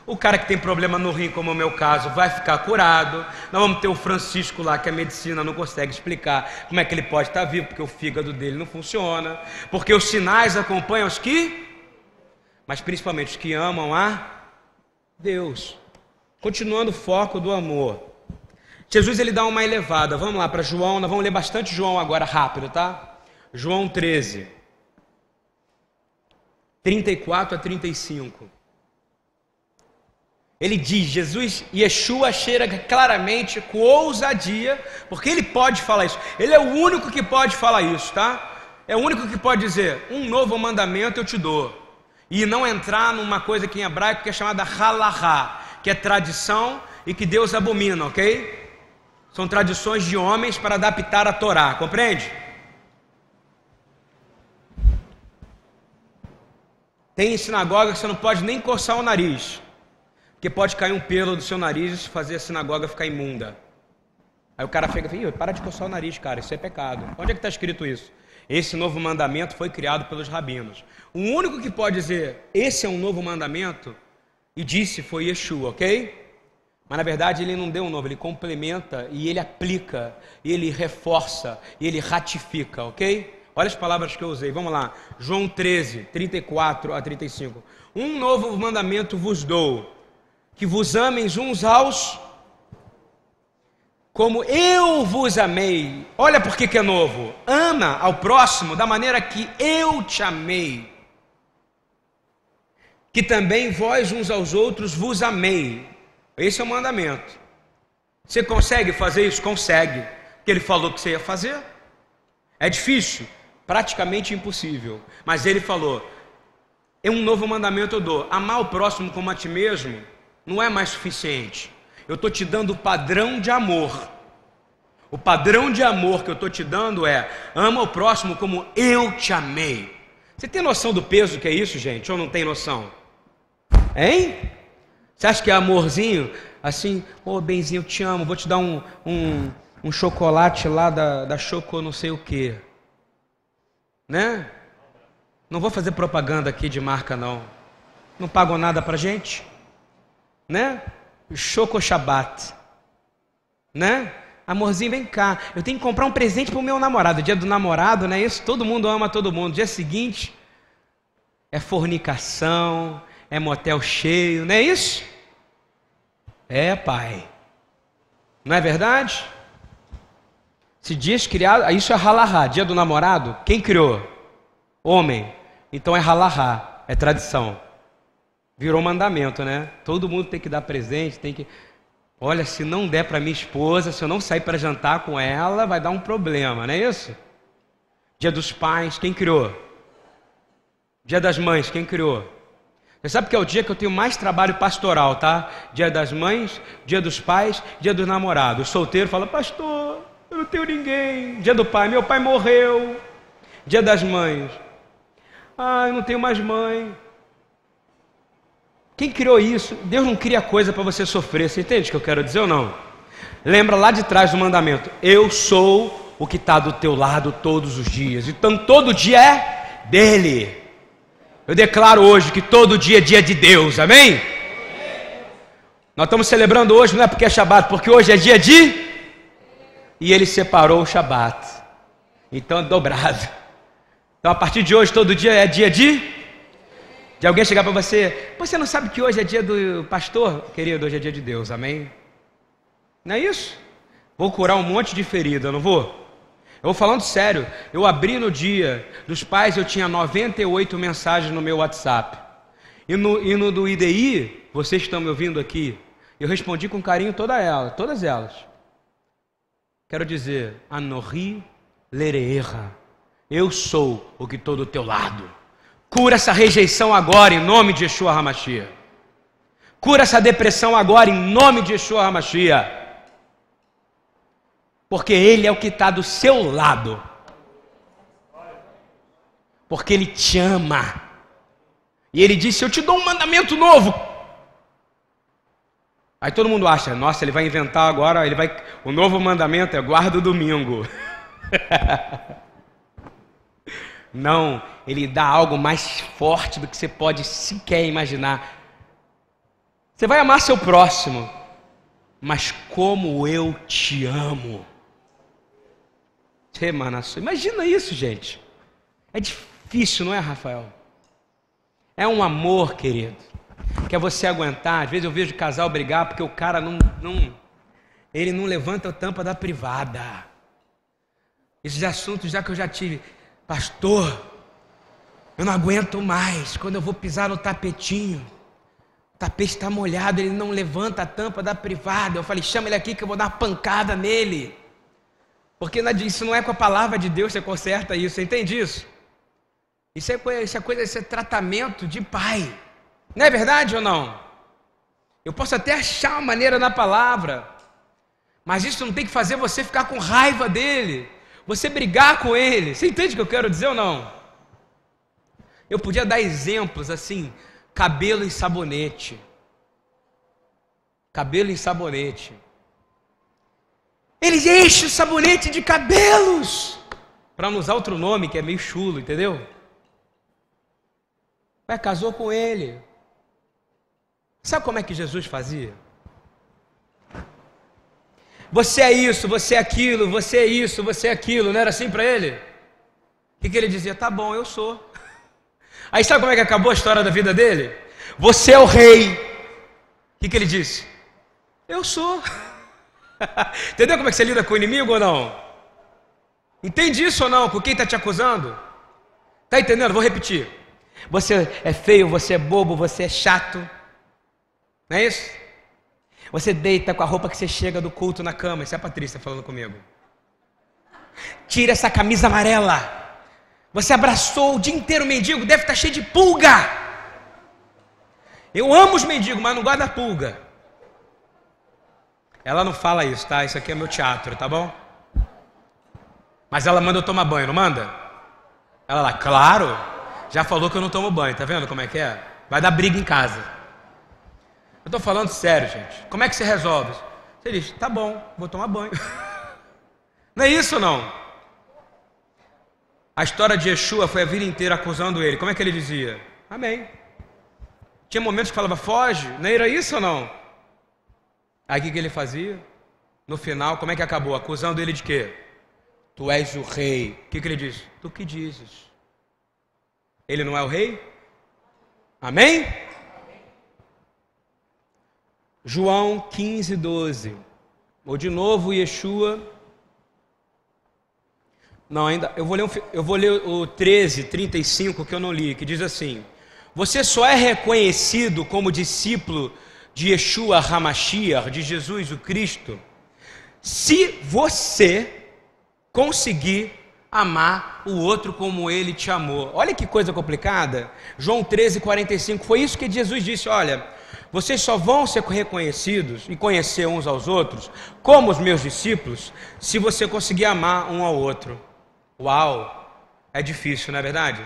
O cara que tem problema no rim, como é o meu caso, vai ficar curado. Nós vamos ter o Francisco lá, que a medicina não consegue explicar como é que ele pode estar vivo, porque o fígado dele não funciona. Porque os sinais acompanham os que, mas principalmente os que amam a Deus. Continuando o foco do amor. Jesus ele dá uma elevada. Vamos lá para João, nós vamos ler bastante João agora rápido, tá? João 13. 34 a 35. Ele diz, Jesus, Yeshua cheira claramente com ousadia, porque ele pode falar isso. Ele é o único que pode falar isso, tá? É o único que pode dizer: um novo mandamento eu te dou. E não entrar numa coisa que em hebraico que é chamada halahá, que é tradição e que Deus abomina, ok? São tradições de homens para adaptar a Torá, compreende? Tem sinagoga que você não pode nem coçar o nariz, porque pode cair um pelo do seu nariz e fazer a sinagoga ficar imunda. Aí o cara fica, para de coçar o nariz, cara, isso é pecado. Onde é que está escrito isso? Esse novo mandamento foi criado pelos rabinos. O único que pode dizer esse é um novo mandamento e disse foi Yeshua, ok? Mas na verdade ele não deu um novo, ele complementa e ele aplica, e ele reforça, e ele ratifica, ok? Olha as palavras que eu usei, vamos lá. João 13, 34 a 35. Um novo mandamento vos dou, que vos ameis uns aos como eu vos amei. Olha por que, é novo. Ama ao próximo da maneira que eu te amei. Que também vós uns aos outros vos amei. Esse é o mandamento. Você consegue fazer isso? Consegue. Que ele falou que você ia fazer. É difícil, praticamente impossível. Mas ele falou: é um novo mandamento eu dou. Amar o próximo como a ti mesmo não é mais suficiente. Eu estou te dando o padrão de amor. O padrão de amor que eu estou te dando é: ama o próximo como eu te amei. Você tem noção do peso que é isso, gente? Ou não tem noção? Hein? Você acha que é amorzinho? Assim, ô oh, benzinho, eu te amo, vou te dar um, um, um chocolate lá da, da Choco não sei o que. Né? Não vou fazer propaganda aqui de marca, não. Não pagam nada pra gente. Né? Choco Shabat. Né? Amorzinho, vem cá. Eu tenho que comprar um presente pro meu namorado. Dia do namorado, né? Isso, todo mundo ama todo mundo. Dia seguinte é fornicação, é motel cheio, não é isso? É, pai. Não é verdade? Se dias criado, isso é halahá, dia do namorado, quem criou? Homem. Então é halahá, é tradição. Virou mandamento, né? Todo mundo tem que dar presente, tem que. Olha, se não der para minha esposa, se eu não sair para jantar com ela, vai dar um problema, não é isso? Dia dos pais, quem criou? Dia das mães, quem criou? Você sabe que é o dia que eu tenho mais trabalho pastoral, tá? Dia das mães, dia dos pais, dia dos namorados. O solteiro fala, pastor, eu não tenho ninguém. Dia do pai, meu pai morreu. Dia das mães, ah, eu não tenho mais mãe. Quem criou isso? Deus não cria coisa para você sofrer. Você entende o que eu quero dizer ou não? Lembra lá de trás do mandamento: Eu sou o que está do teu lado todos os dias. Então todo dia é dele. Eu declaro hoje que todo dia é dia de Deus, amém? Nós estamos celebrando hoje, não é porque é Shabat, porque hoje é dia de. E ele separou o Shabat. Então é dobrado. Então a partir de hoje, todo dia é dia de. De alguém chegar para você, você não sabe que hoje é dia do pastor? Querido, hoje é dia de Deus, amém? Não é isso? Vou curar um monte de ferida, não vou? Eu vou falando sério, eu abri no dia dos pais, eu tinha 98 mensagens no meu WhatsApp. E no, e no do IDI, vocês estão me ouvindo aqui, eu respondi com carinho toda ela, todas elas. Quero dizer, Anorri Lereerra, eu sou o que estou do teu lado. Cura essa rejeição agora em nome de Yeshua Hamashia. Cura essa depressão agora em nome de Yeshua Hamashia. Porque Ele é o que está do seu lado. Porque Ele te ama. E Ele disse: Eu te dou um mandamento novo. Aí todo mundo acha, nossa, ele vai inventar agora, ele vai. O novo mandamento é guarda o domingo. *laughs* Não, ele dá algo mais forte do que você pode sequer imaginar. Você vai amar seu próximo, mas como eu te amo. Imagina isso, gente. É difícil, não é, Rafael? É um amor, querido, que é você aguentar. Às vezes eu vejo casal brigar porque o cara não, não ele não levanta a tampa da privada. Esses assuntos já que eu já tive. Pastor, eu não aguento mais quando eu vou pisar no tapetinho. O tapete está molhado, ele não levanta a tampa da privada. Eu falei, chama ele aqui que eu vou dar uma pancada nele. Porque isso não é com a palavra de Deus que você conserta isso, você entende isso? Isso é, coisa, isso é coisa, isso é tratamento de pai. Não é verdade ou não? Eu posso até achar uma maneira na palavra, mas isso não tem que fazer você ficar com raiva dele você brigar com ele. Você entende o que eu quero dizer ou não? Eu podia dar exemplos assim: cabelo e sabonete. Cabelo e sabonete. Eles enchem o sabonete de cabelos. Para não usar outro nome que é meio chulo, entendeu? Ué, casou com ele. Sabe como é que Jesus fazia? Você é isso, você é aquilo, você é isso, você é aquilo. Não era assim para ele? O que, que ele dizia? Tá bom, eu sou. *laughs* Aí sabe como é que acabou a história da vida dele? Você é o rei. O que, que ele disse? Eu sou. *laughs* Entendeu como é que você lida com o inimigo ou não? Entende isso ou não? Com quem está te acusando? Está entendendo? Vou repetir. Você é feio, você é bobo, você é chato. Não é isso? Você deita com a roupa que você chega do culto na cama. Isso é a Patrícia falando comigo. Tira essa camisa amarela. Você abraçou o dia inteiro o mendigo, deve estar cheio de pulga. Eu amo os mendigos, mas não gosto da pulga. Ela não fala isso, tá? Isso aqui é meu teatro, tá bom? Mas ela manda eu tomar banho, não manda? Ela lá, claro, já falou que eu não tomo banho, tá vendo como é que é? Vai dar briga em casa. Eu estou falando sério, gente. Como é que você resolve? Você diz, tá bom, vou tomar banho. *laughs* Não é isso não? A história de Yeshua foi a vida inteira acusando ele. Como é que ele dizia? Amém. Tinha momentos que falava, foge. Não era isso ou não? Aí o que, que ele fazia? No final, como é que acabou? Acusando ele de quê? Tu és o rei. O que, que ele diz? Tu que dizes? Ele não é o rei? Amém? João 15, 12. Ou de novo, Yeshua. Não, ainda. Eu vou ler, um, eu vou ler o 13, 35, que eu não li, que diz assim: Você só é reconhecido como discípulo de Yeshua Hamashiach, de Jesus o Cristo, se você conseguir amar o outro como ele te amou. Olha que coisa complicada. João 13, 45. Foi isso que Jesus disse: Olha vocês só vão ser reconhecidos e conhecer uns aos outros, como os meus discípulos, se você conseguir amar um ao outro. Uau! É difícil, não é verdade?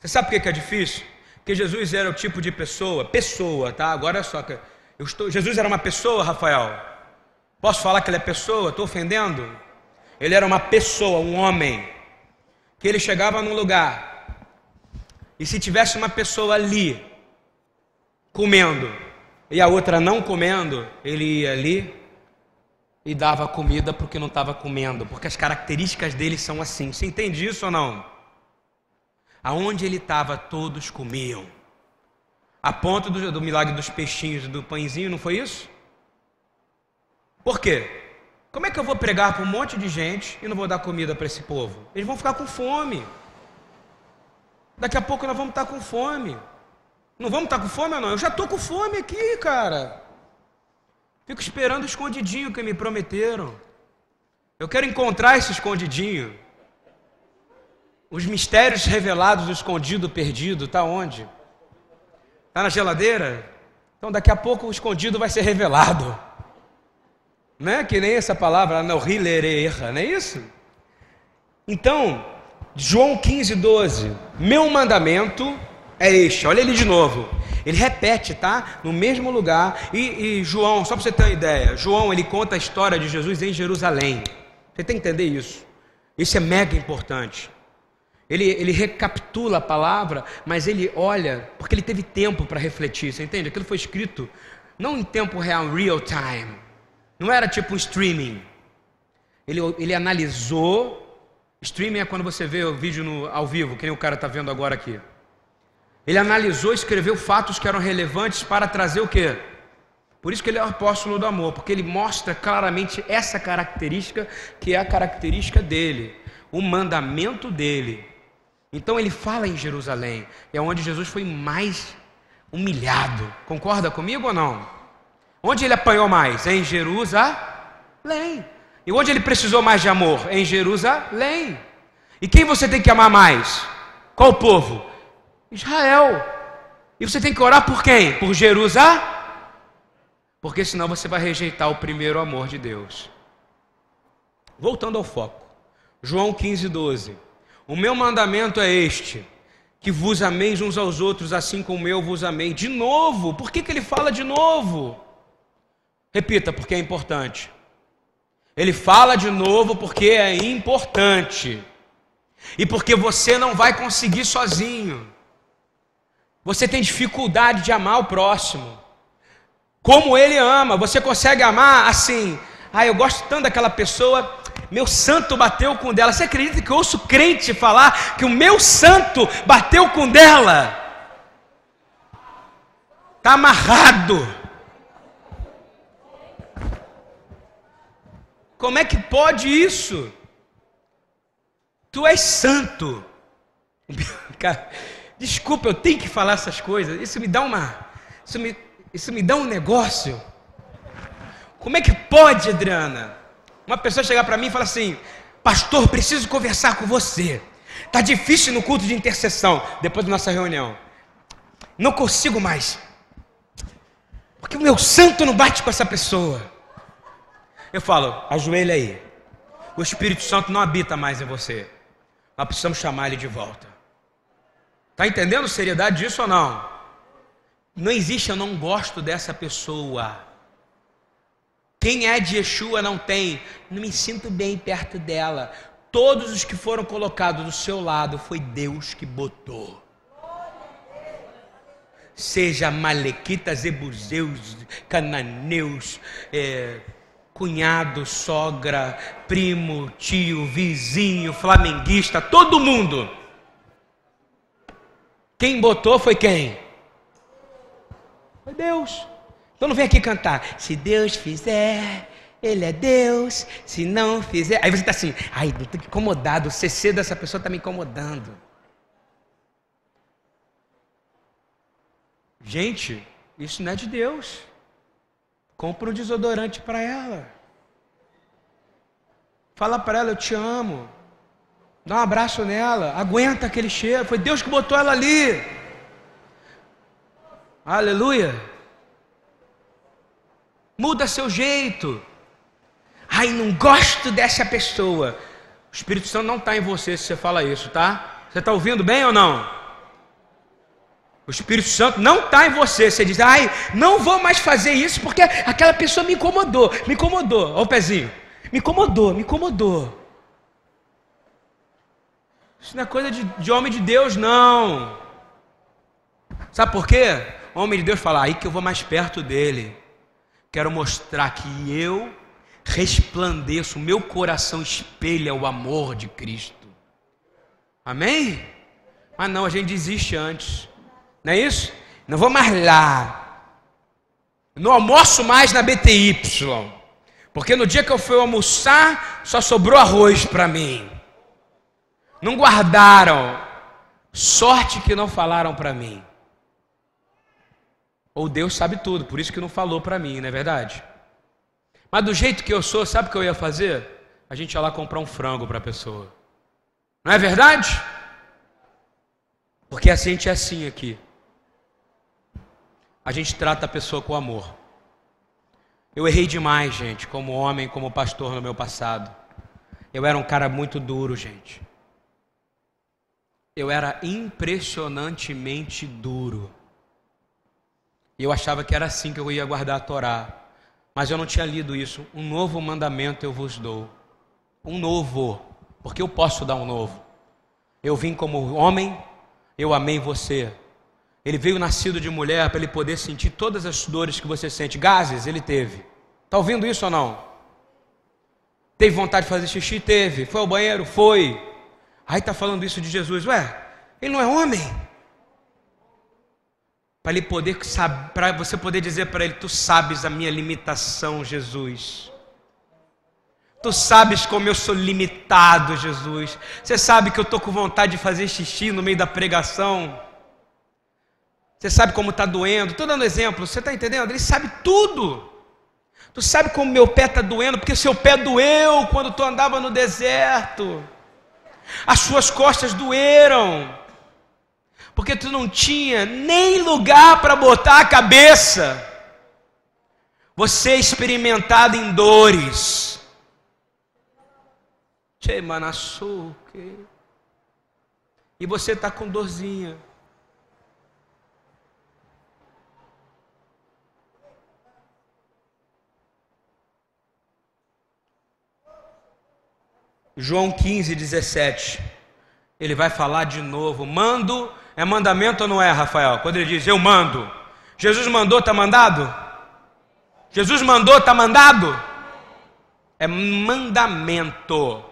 Você sabe por que é difícil? Porque Jesus era o tipo de pessoa, pessoa, tá? Agora é só que eu estou, Jesus era uma pessoa, Rafael. Posso falar que ele é pessoa? Estou ofendendo? Ele era uma pessoa, um homem, que ele chegava num lugar e se tivesse uma pessoa ali comendo, e a outra não comendo, ele ia ali e dava comida porque não estava comendo, porque as características dele são assim. Você entende isso ou não? Aonde ele estava, todos comiam. A ponto do, do milagre dos peixinhos, do pãezinho, não foi isso? Por quê? Como é que eu vou pregar para um monte de gente e não vou dar comida para esse povo? Eles vão ficar com fome. Daqui a pouco nós vamos estar com fome. Não vamos estar com fome ou não? Eu já estou com fome aqui, cara. Fico esperando o escondidinho que me prometeram. Eu quero encontrar esse escondidinho. Os mistérios revelados, o escondido, perdido, está onde? Está na geladeira? Então daqui a pouco o escondido vai ser revelado. Não é que nem essa palavra, não, erra, não é isso? Então, João 15, 12. Meu mandamento é este. Olha ele de novo. Ele repete, tá? No mesmo lugar. E, e João, só para você ter uma ideia, João ele conta a história de Jesus em Jerusalém. Você tem que entender isso. Isso é mega importante. Ele, ele recapitula a palavra, mas ele olha, porque ele teve tempo para refletir, você entende? Aquilo foi escrito não em tempo real, real time. Não era tipo um streaming. Ele, ele analisou. Streaming é quando você vê o vídeo no, ao vivo, que nem o cara está vendo agora aqui. Ele analisou, escreveu fatos que eram relevantes para trazer o quê? Por isso que ele é o apóstolo do amor, porque ele mostra claramente essa característica que é a característica dele, o mandamento dele. Então ele fala em Jerusalém, é onde Jesus foi mais humilhado. Concorda comigo ou não? Onde ele apanhou mais? Em Jerusalém. E onde ele precisou mais de amor? Em Jerusalém. E quem você tem que amar mais? Qual povo? Israel. E você tem que orar por quem? Por Jerusalém? Porque senão você vai rejeitar o primeiro amor de Deus. Voltando ao foco. João 15, 12. O meu mandamento é este: que vos ameis uns aos outros, assim como eu vos amei. De novo, por que, que ele fala de novo? Repita, porque é importante. Ele fala de novo porque é importante. E porque você não vai conseguir sozinho. Você tem dificuldade de amar o próximo. Como ele ama, você consegue amar assim. Ah, eu gosto tanto daquela pessoa, meu santo bateu com dela. Você acredita que eu ouço crente falar que o meu santo bateu com dela? Está amarrado. Como é que pode isso? Tu és santo. *laughs* Cara, Desculpa, eu tenho que falar essas coisas. Isso me dá uma. Isso me, isso me dá um negócio. Como é que pode, Adriana? Uma pessoa chegar para mim e falar assim: Pastor, preciso conversar com você. Tá difícil no culto de intercessão, depois da nossa reunião. Não consigo mais. Porque o meu santo não bate com essa pessoa. Eu falo, ajoelha aí. O Espírito Santo não habita mais em você. Nós precisamos chamar ele de volta. Está entendendo a seriedade disso ou não? Não existe, eu não gosto dessa pessoa. Quem é de Yeshua não tem, não me sinto bem perto dela. Todos os que foram colocados do seu lado foi Deus que botou. Seja malequitas, ebuseus, cananeus, é, cunhado, sogra, primo, tio, vizinho, flamenguista, todo mundo quem botou foi quem? Foi Deus. Então não vem aqui cantar. Se Deus fizer, Ele é Deus. Se não fizer. Aí você está assim, ai, estou incomodado. O CC dessa pessoa está me incomodando. Gente, isso não é de Deus. Compra um desodorante para ela. Fala para ela, eu te amo. Dá um abraço nela, aguenta aquele cheiro. Foi Deus que botou ela ali. Aleluia. Muda seu jeito. Ai, não gosto dessa pessoa. O Espírito Santo não está em você se você fala isso, tá? Você está ouvindo bem ou não? O Espírito Santo não está em você. Você diz, ai, não vou mais fazer isso porque aquela pessoa me incomodou. Me incomodou. Olha o pezinho. Me incomodou, me incomodou. Isso não é coisa de, de homem de Deus, não. Sabe por quê? O homem de Deus fala, aí que eu vou mais perto dele. Quero mostrar que eu resplandeço, meu coração espelha o amor de Cristo. Amém? Mas não, a gente desiste antes. Não é isso? Não vou mais lá. Não almoço mais na BTY. Porque no dia que eu fui almoçar, só sobrou arroz para mim não guardaram. Sorte que não falaram para mim. Ou Deus sabe tudo, por isso que não falou para mim, não é verdade? Mas do jeito que eu sou, sabe o que eu ia fazer? A gente ia lá comprar um frango para a pessoa. Não é verdade? Porque a gente é assim aqui. A gente trata a pessoa com amor. Eu errei demais, gente, como homem, como pastor no meu passado. Eu era um cara muito duro, gente. Eu era impressionantemente duro. Eu achava que era assim que eu ia guardar a Torá. Mas eu não tinha lido isso. Um novo mandamento eu vos dou. Um novo. Porque eu posso dar um novo. Eu vim como homem eu amei você. Ele veio nascido de mulher para ele poder sentir todas as dores que você sente. Gases, ele teve. Está ouvindo isso ou não? Teve vontade de fazer xixi? Teve. Foi ao banheiro? Foi. Aí está falando isso de Jesus. Ué, ele não é homem? Para ele poder, para você poder dizer para ele, tu sabes a minha limitação, Jesus. Tu sabes como eu sou limitado, Jesus. Você sabe que eu estou com vontade de fazer xixi no meio da pregação. Você sabe como está doendo. Estou dando exemplo, você está entendendo? Ele sabe tudo. Tu sabe como meu pé está doendo, porque seu pé doeu quando tu andava no deserto. As suas costas doeram, porque tu não tinha nem lugar para botar a cabeça. Você é experimentado em dores. E você está com dorzinha. João 15, 17. Ele vai falar de novo. Mando, é mandamento ou não é, Rafael? Quando ele diz eu mando. Jesus mandou, está mandado? Jesus mandou, está mandado? É mandamento.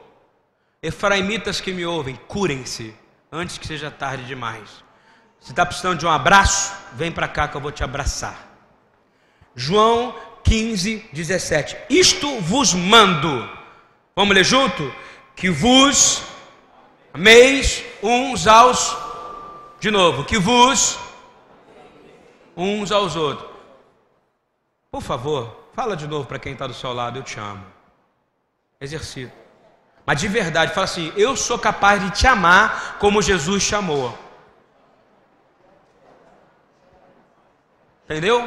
Efraimitas que me ouvem, curem-se antes que seja tarde demais. Se está precisando de um abraço, vem para cá que eu vou te abraçar. João 15, 17. Isto vos mando. Vamos ler junto? Que vos ameis uns aos. De novo, que vos uns aos outros. Por favor, fala de novo para quem está do seu lado, eu te amo. Exercito. Mas de verdade, fala assim: eu sou capaz de te amar como Jesus chamou. Entendeu?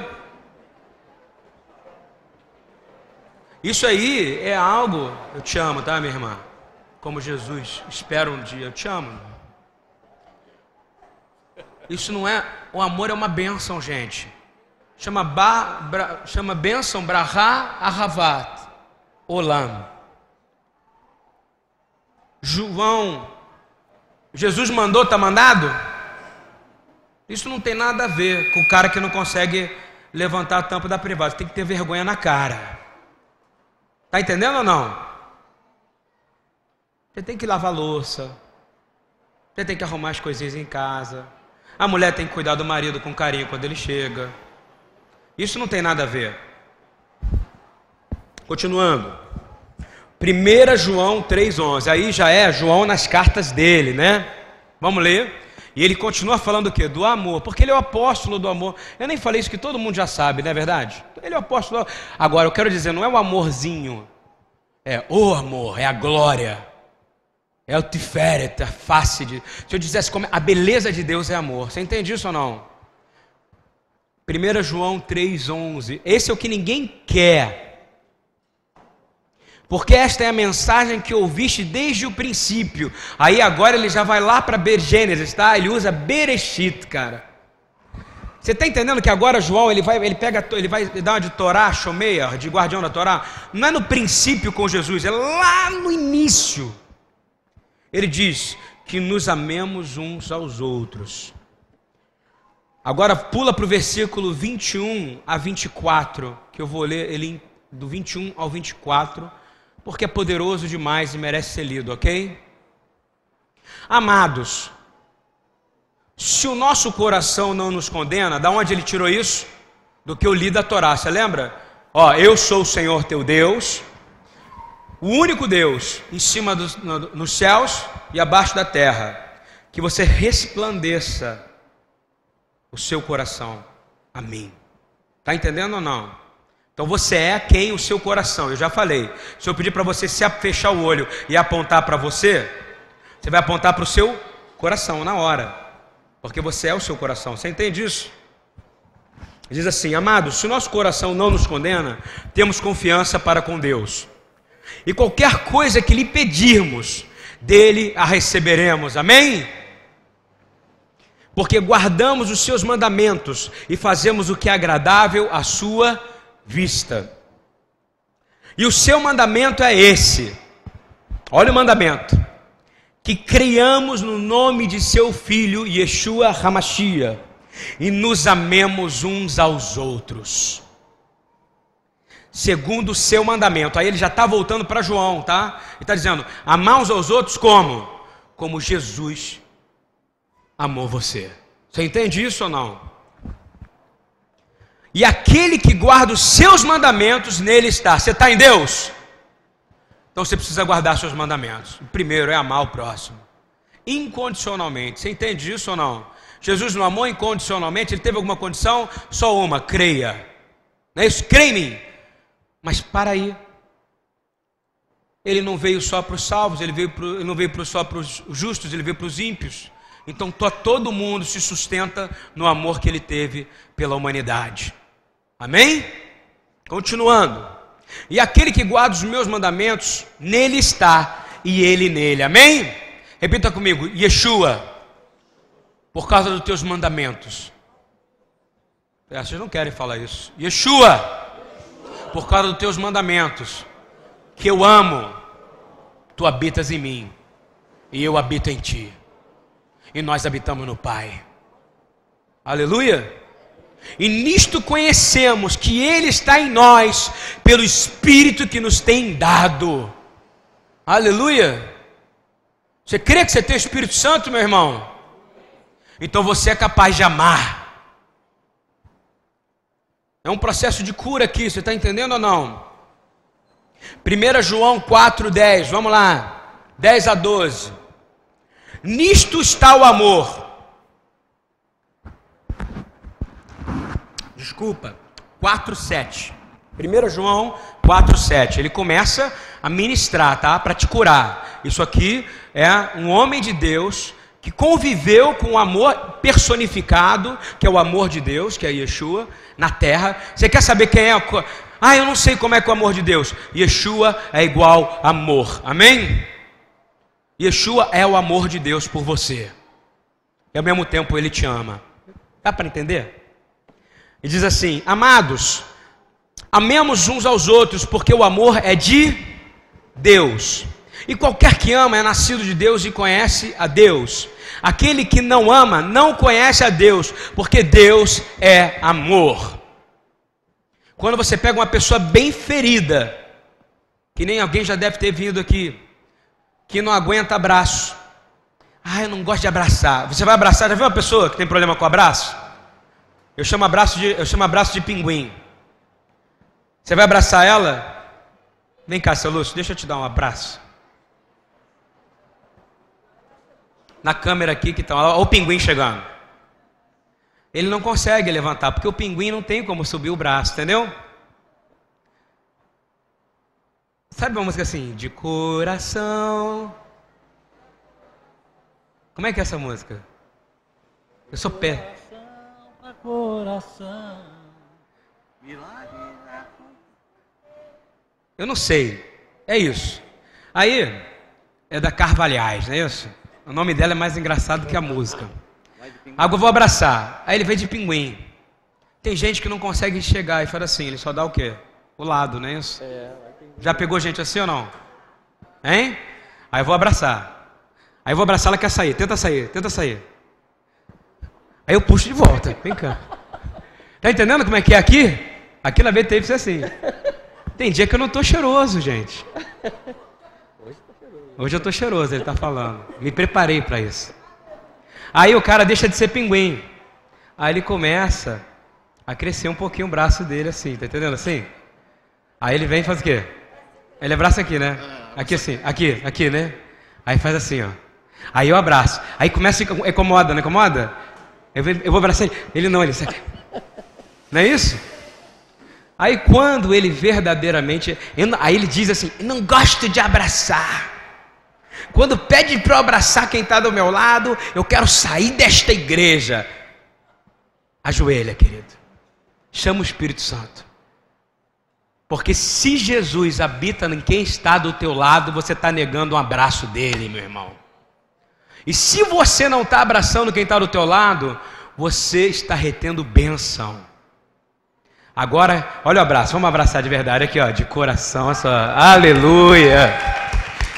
Isso aí é algo, eu te amo, tá, minha irmã? Como Jesus, espero um dia, eu te amo. Isso não é, o amor é uma bênção, gente. Chama, ba, bra, chama bênção Brahá Ahavat Olam. João, Jesus mandou, está mandado? Isso não tem nada a ver com o cara que não consegue levantar a tampa da privada. Tem que ter vergonha na cara. Está entendendo ou não? Você tem que lavar louça. Você tem que arrumar as coisinhas em casa. A mulher tem que cuidar do marido com carinho quando ele chega. Isso não tem nada a ver. Continuando. 1 João 3,11. Aí já é João nas cartas dele, né? Vamos ler. E ele continua falando o quê? Do amor, porque ele é o apóstolo do amor. Eu nem falei isso que todo mundo já sabe, não é verdade? Ele é o apóstolo. Agora, eu quero dizer, não é o amorzinho. É o amor, é a glória. É o tiferet, a face de. Se eu dissesse como a beleza de Deus é amor. Você entende isso ou não? 1 João 3,11. Esse é o que ninguém quer porque esta é a mensagem que ouviste desde o princípio. Aí agora ele já vai lá para Gênesis, tá? Ele usa Bereshit, cara. Você está entendendo que agora João ele vai, ele pega, ele vai dar uma de Torá, Shomeia, de guardião da Torá? Não é no princípio com Jesus, é lá no início. Ele diz que nos amemos uns aos outros. Agora pula para o versículo 21 a 24, que eu vou ler ele do 21 ao 24 porque é poderoso demais e merece ser lido, ok? Amados, se o nosso coração não nos condena, da onde ele tirou isso? Do que eu li da Torá, você lembra? Ó, eu sou o Senhor teu Deus, o único Deus em cima dos no, nos céus e abaixo da terra, que você resplandeça o seu coração a mim. Está entendendo ou não? Então você é quem o seu coração, eu já falei. Se eu pedir para você se fechar o olho e apontar para você, você vai apontar para o seu coração na hora. Porque você é o seu coração. Você entende isso? Diz assim: Amados, se o nosso coração não nos condena, temos confiança para com Deus. E qualquer coisa que lhe pedirmos, dele a receberemos. Amém? Porque guardamos os seus mandamentos e fazemos o que é agradável à sua vista. E o seu mandamento é esse. Olha o mandamento: que criamos no nome de seu filho Yeshua Hamashia e nos amemos uns aos outros. Segundo o seu mandamento. Aí ele já está voltando para João, tá? Ele está dizendo: amar uns aos outros como? Como Jesus amou você. Você entende isso ou não? E aquele que guarda os seus mandamentos, nele está. Você está em Deus? Então você precisa guardar seus mandamentos. O primeiro é amar o próximo. Incondicionalmente. Você entende isso ou não? Jesus não amou incondicionalmente, ele teve alguma condição? Só uma, creia. Não é isso? Creia em mim. Mas para aí. Ele não veio só para os salvos, ele, veio pro, ele não veio só para os justos, ele veio para os ímpios. Então todo mundo se sustenta no amor que ele teve pela humanidade. Amém? Continuando. E aquele que guarda os meus mandamentos, nele está, e ele nele. Amém? Repita comigo: Yeshua por causa dos teus mandamentos. É, vocês não querem falar isso. Yeshua, por causa dos teus mandamentos, que eu amo, tu habitas em mim, e eu habito em ti, e nós habitamos no Pai. Aleluia! E nisto conhecemos que Ele está em nós, pelo Espírito que nos tem dado. Aleluia! Você crê que você tem o Espírito Santo, meu irmão? Então você é capaz de amar. É um processo de cura aqui, você está entendendo ou não? 1 João 4,10, vamos lá, 10 a 12. Nisto está o amor. Desculpa, 4,7. 1 João 4,7. Ele começa a ministrar, tá? Para te curar. Isso aqui é um homem de Deus que conviveu com o amor personificado, que é o amor de Deus, que é Yeshua, na terra. Você quer saber quem é? Ah, eu não sei como é que é o amor de Deus. Yeshua é igual amor. Amém? Yeshua é o amor de Deus por você. E ao mesmo tempo ele te ama. Dá para entender? E diz assim: Amados, amemos uns aos outros, porque o amor é de Deus. E qualquer que ama é nascido de Deus e conhece a Deus. Aquele que não ama não conhece a Deus, porque Deus é amor. Quando você pega uma pessoa bem ferida, que nem alguém já deve ter vindo aqui, que não aguenta abraço. Ah, eu não gosto de abraçar. Você vai abraçar, já viu uma pessoa que tem problema com abraço? Eu chamo abraço de, eu chamo abraço de pinguim. Você vai abraçar ela? Vem cá, seu Lúcio, deixa eu te dar um abraço. Na câmera aqui que está, olha o pinguim chegando. Ele não consegue levantar, porque o pinguim não tem como subir o braço, entendeu? Sabe uma música assim? De coração. Como é que é essa música? Eu sou pé. Coração, Eu não sei. É isso. Aí, é da Carvalhais, não é isso? O nome dela é mais engraçado que a música. Eu vou abraçar. Aí ele veio de pinguim. Tem gente que não consegue chegar e fala assim, ele só dá o quê? O lado, não é isso? Já pegou gente assim ou não? Hein? Aí eu vou abraçar. Aí eu vou abraçar, ela quer sair. Tenta sair, tenta sair. Aí eu puxo de volta. Vem cá. Tá entendendo como é que é aqui? Aqui na BT é assim. Tem dia que eu não tô cheiroso, gente. Hoje eu estou cheiroso, ele está falando. Me preparei para isso. Aí o cara deixa de ser pinguim. Aí ele começa a crescer um pouquinho o braço dele assim, tá entendendo assim? Aí ele vem e faz o quê? Ele abraça aqui, né? Aqui assim, aqui, aqui, né? Aí faz assim, ó. Aí eu abraço. Aí começa a incomoda, não incomoda? Eu, eu vou abraçar ele. Ele não, ele sai. Não é isso? Aí quando ele verdadeiramente. aí ele diz assim: Eu não gosto de abraçar. Quando pede para eu abraçar quem está do meu lado, eu quero sair desta igreja. Ajoelha, querido. Chama o Espírito Santo. Porque se Jesus habita em quem está do teu lado, você está negando um abraço dele, meu irmão. E se você não está abraçando quem está do teu lado, você está retendo bênção. Agora, olha o abraço, vamos abraçar de verdade aqui, ó, de coração, essa, aleluia.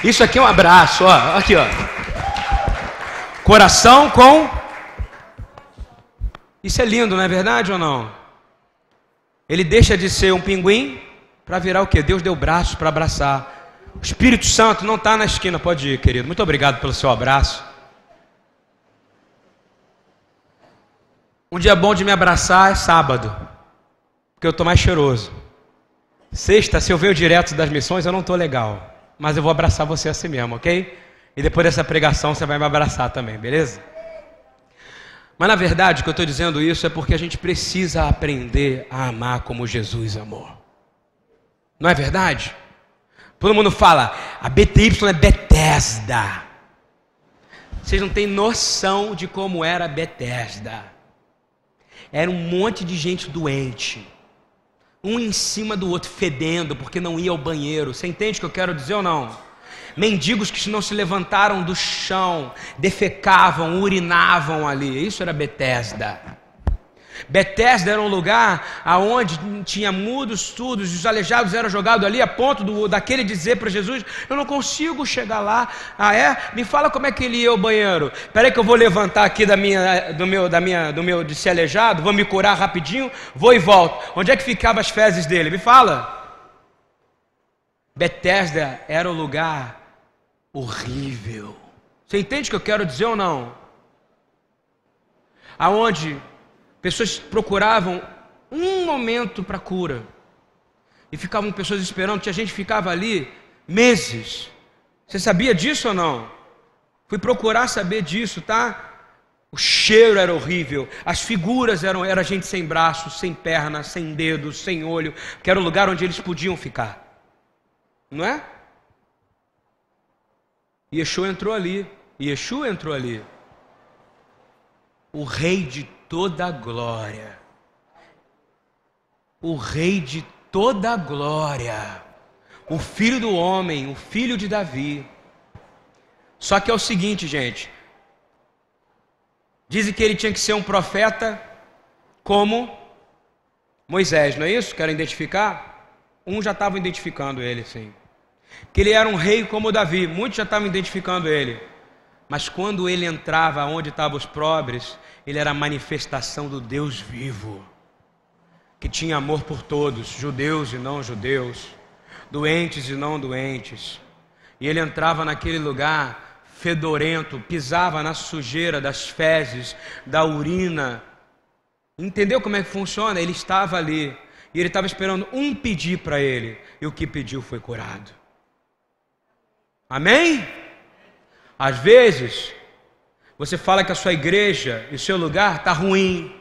Isso aqui é um abraço, ó, aqui, ó. Coração com Isso é lindo, não é verdade ou não? Ele deixa de ser um pinguim para virar o que? Deus deu braços para abraçar. O Espírito Santo não está na esquina, pode ir, querido. Muito obrigado pelo seu abraço. Um dia bom de me abraçar é sábado, porque eu estou mais cheiroso. Sexta, se eu venho direto das missões, eu não estou legal. Mas eu vou abraçar você assim mesmo, ok? E depois dessa pregação você vai me abraçar também, beleza? Mas na verdade, o que eu estou dizendo isso é porque a gente precisa aprender a amar como Jesus amou. Não é verdade? Todo mundo fala, a BTY é Bethesda. Vocês não têm noção de como era Bethesda. Era um monte de gente doente. Um em cima do outro, fedendo, porque não ia ao banheiro. Você entende o que eu quero dizer ou não? Mendigos que não se levantaram do chão, defecavam, urinavam ali. Isso era Bethesda. Betesda era um lugar aonde tinha mudos, surdos, os aleijados eram jogados ali a ponto do, daquele dizer para Jesus: Eu não consigo chegar lá. Ah, é? Me fala como é que ele ia ao banheiro. Espera aí que eu vou levantar aqui da minha, do meu, da minha, do meu de ser aleijado, vou me curar rapidinho, vou e volto. Onde é que ficavam as fezes dele? Me fala. Betesda era o lugar horrível. Você entende o que eu quero dizer ou não? Aonde pessoas procuravam um momento para cura e ficavam pessoas esperando, tinha gente que ficava ali meses. Você sabia disso ou não? Fui procurar saber disso, tá? O cheiro era horrível, as figuras eram era gente sem braços, sem pernas, sem dedos, sem olho, que era o lugar onde eles podiam ficar. Não é? Yeshua entrou ali. Yeshua entrou ali. O rei de toda glória. O rei de toda glória. O filho do homem, o filho de Davi. Só que é o seguinte, gente. Dizem que ele tinha que ser um profeta como Moisés, não é isso? Quero identificar? Um já estava identificando ele, sim que ele era um rei como Davi, muitos já estavam identificando ele. Mas quando ele entrava onde estavam os pobres, ele era a manifestação do Deus vivo, que tinha amor por todos, judeus e não judeus, doentes e não doentes. E ele entrava naquele lugar fedorento, pisava na sujeira das fezes, da urina. Entendeu como é que funciona? Ele estava ali e ele estava esperando um pedir para ele, e o que pediu foi curado. Amém? Às vezes, você fala que a sua igreja e o seu lugar está ruim,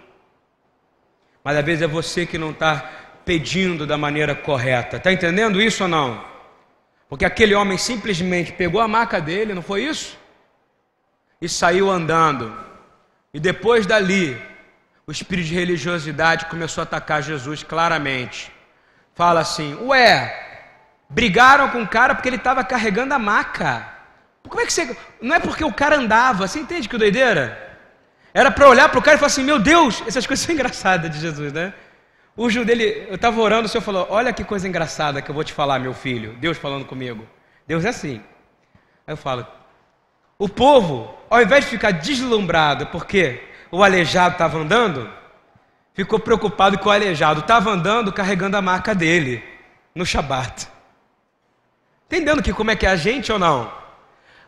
mas às vezes é você que não está pedindo da maneira correta. Está entendendo isso ou não? Porque aquele homem simplesmente pegou a maca dele, não foi isso? E saiu andando. E depois dali, o espírito de religiosidade começou a atacar Jesus claramente. Fala assim: Ué, Brigaram com o cara porque ele estava carregando a maca. Como é que você. Não é porque o cara andava, você entende que doideira? Era para olhar para o cara e falar assim: Meu Deus, essas *laughs* coisas são engraçadas de Jesus, né? O Gil dele, eu estava orando, o Senhor falou: Olha que coisa engraçada que eu vou te falar, meu filho. Deus falando comigo. Deus é assim. Aí eu falo: O povo, ao invés de ficar deslumbrado porque o aleijado estava andando, ficou preocupado que o aleijado estava andando carregando a marca dele no Shabat. Entendendo que como é que é a gente ou não?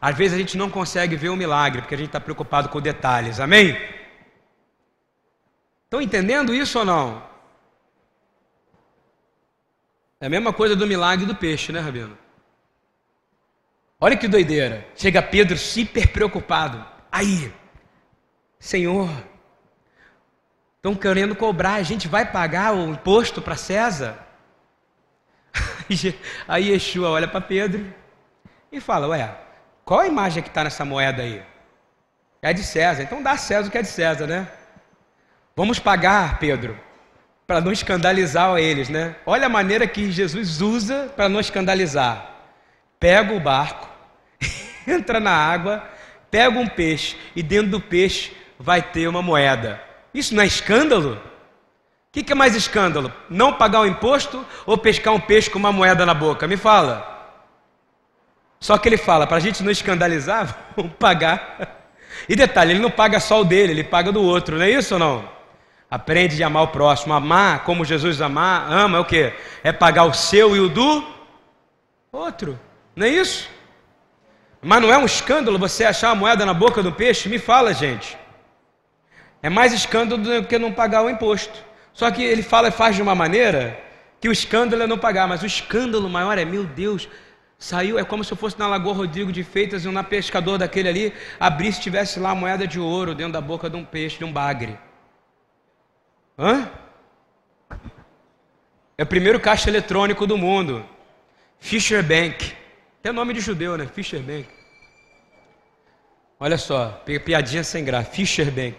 Às vezes a gente não consegue ver o milagre, porque a gente está preocupado com detalhes, amém? Estão entendendo isso ou não? É a mesma coisa do milagre do peixe, né, Rabino? Olha que doideira. Chega Pedro super preocupado. Aí, Senhor, estão querendo cobrar, a gente vai pagar o imposto para César? *laughs* Aí Yeshua olha para Pedro e fala: Ué, Qual a imagem que está nessa moeda aí? É de César. Então dá a César o que é de César, né? Vamos pagar, Pedro, para não escandalizar eles, né? Olha a maneira que Jesus usa para não escandalizar. Pega o barco, *laughs* entra na água, pega um peixe e dentro do peixe vai ter uma moeda. Isso não é escândalo? O que, que é mais escândalo? Não pagar o imposto ou pescar um peixe com uma moeda na boca? Me fala. Só que ele fala, para a gente não escandalizar, *laughs* vamos pagar. E detalhe, ele não paga só o dele, ele paga do outro, não é isso ou não? Aprende de amar o próximo. Amar como Jesus amar, ama é o que? É pagar o seu e o do outro. Não é isso? Mas não é um escândalo você achar a moeda na boca do peixe? Me fala, gente. É mais escândalo do que não pagar o imposto. Só que ele fala e faz de uma maneira que o escândalo é não pagar, mas o escândalo maior é, meu Deus, saiu, é como se eu fosse na Lagoa Rodrigo de Feitas e um pescador daquele ali abrisse tivesse lá moeda de ouro dentro da boca de um peixe, de um bagre. Hã? É o primeiro caixa eletrônico do mundo. Fisher Bank. Tem nome de judeu, né? Fisher Bank. Olha só, piadinha sem graça. Fisher Bank.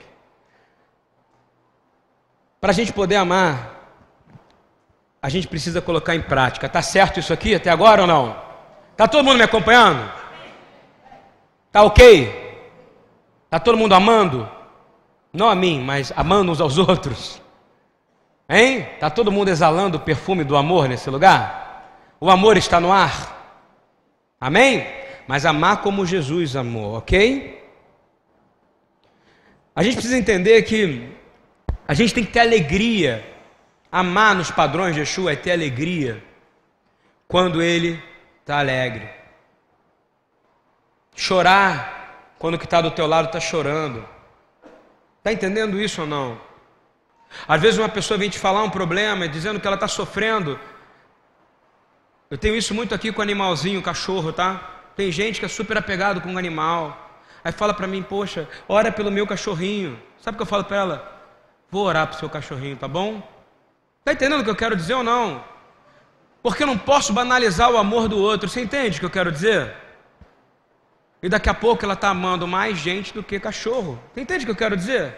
Para a gente poder amar, a gente precisa colocar em prática. Tá certo isso aqui até agora ou não? Tá todo mundo me acompanhando? Tá ok? Tá todo mundo amando? Não a mim, mas amando uns aos *laughs* outros. Hein? Está todo mundo exalando o perfume do amor nesse lugar? O amor está no ar? Amém? Mas amar como Jesus amou, ok? A gente precisa entender que a gente tem que ter alegria. Amar nos padrões de Yeshua é ter alegria quando ele está alegre. Chorar quando o que está do teu lado está chorando. Está entendendo isso ou não? Às vezes uma pessoa vem te falar um problema, dizendo que ela está sofrendo. Eu tenho isso muito aqui com o animalzinho, o cachorro, tá? Tem gente que é super apegado com o animal. Aí fala para mim, poxa, ora pelo meu cachorrinho. Sabe o que eu falo para ela? Vou orar pro seu cachorrinho, tá bom? Tá entendendo o que eu quero dizer ou não? Porque eu não posso banalizar o amor do outro. Você entende o que eu quero dizer? E daqui a pouco ela está amando mais gente do que cachorro. Você entende o que eu quero dizer?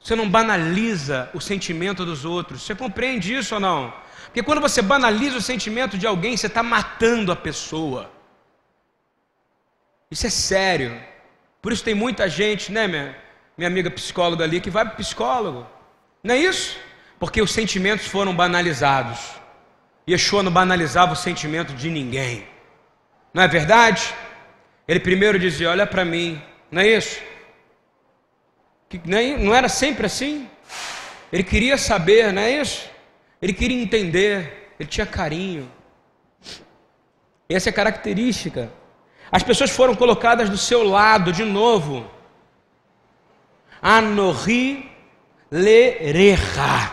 Você não banaliza o sentimento dos outros. Você compreende isso ou não? Porque quando você banaliza o sentimento de alguém, você está matando a pessoa. Isso é sério. Por isso tem muita gente, né, minha, minha amiga psicóloga ali, que vai para psicólogo. Não é isso? Porque os sentimentos foram banalizados. Yeshua não banalizava o sentimento de ninguém. Não é verdade? Ele primeiro dizia: Olha para mim. Não é isso? que nem, não era sempre assim. Ele queria saber, não é isso? Ele queria entender, ele tinha carinho. Essa é a característica. As pessoas foram colocadas do seu lado de novo. Anorri lerecha.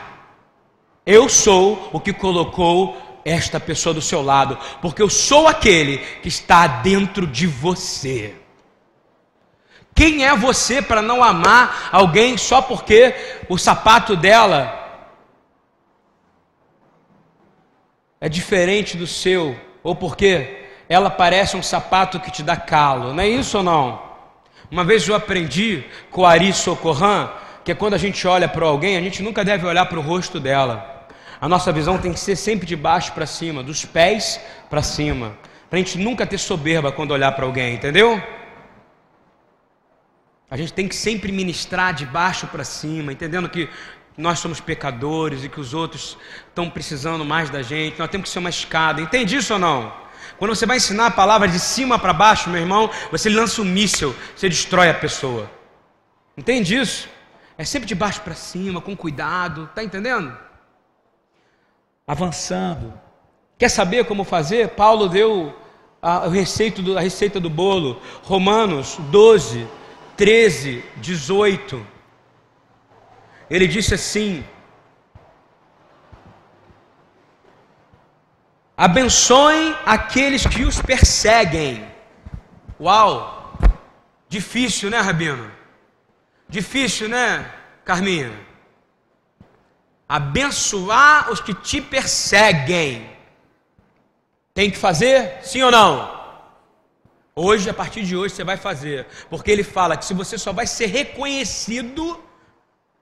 Eu sou o que colocou esta pessoa do seu lado, porque eu sou aquele que está dentro de você. Quem é você para não amar alguém só porque o sapato dela é diferente do seu, ou porque ela parece um sapato que te dá calo, não é isso ou não? Uma vez eu aprendi com o Ari Socorran que quando a gente olha para alguém, a gente nunca deve olhar para o rosto dela. A nossa visão tem que ser sempre de baixo para cima, dos pés para cima, para a gente nunca ter soberba quando olhar para alguém, entendeu? A gente tem que sempre ministrar de baixo para cima, entendendo que nós somos pecadores e que os outros estão precisando mais da gente. Nós temos que ser uma escada. Entende isso ou não? Quando você vai ensinar a palavra de cima para baixo, meu irmão, você lança um míssil, você destrói a pessoa. Entende isso? É sempre de baixo para cima, com cuidado, tá entendendo? Avançando. Quer saber como fazer? Paulo deu a receita do, a receita do bolo. Romanos 12, 13, 18, ele disse assim: Abençoem aqueles que os perseguem. Uau! Difícil, né, Rabino? Difícil, né, Carminha? Abençoar os que te perseguem. Tem que fazer? Sim ou não? Hoje, a partir de hoje, você vai fazer, porque ele fala que se você só vai ser reconhecido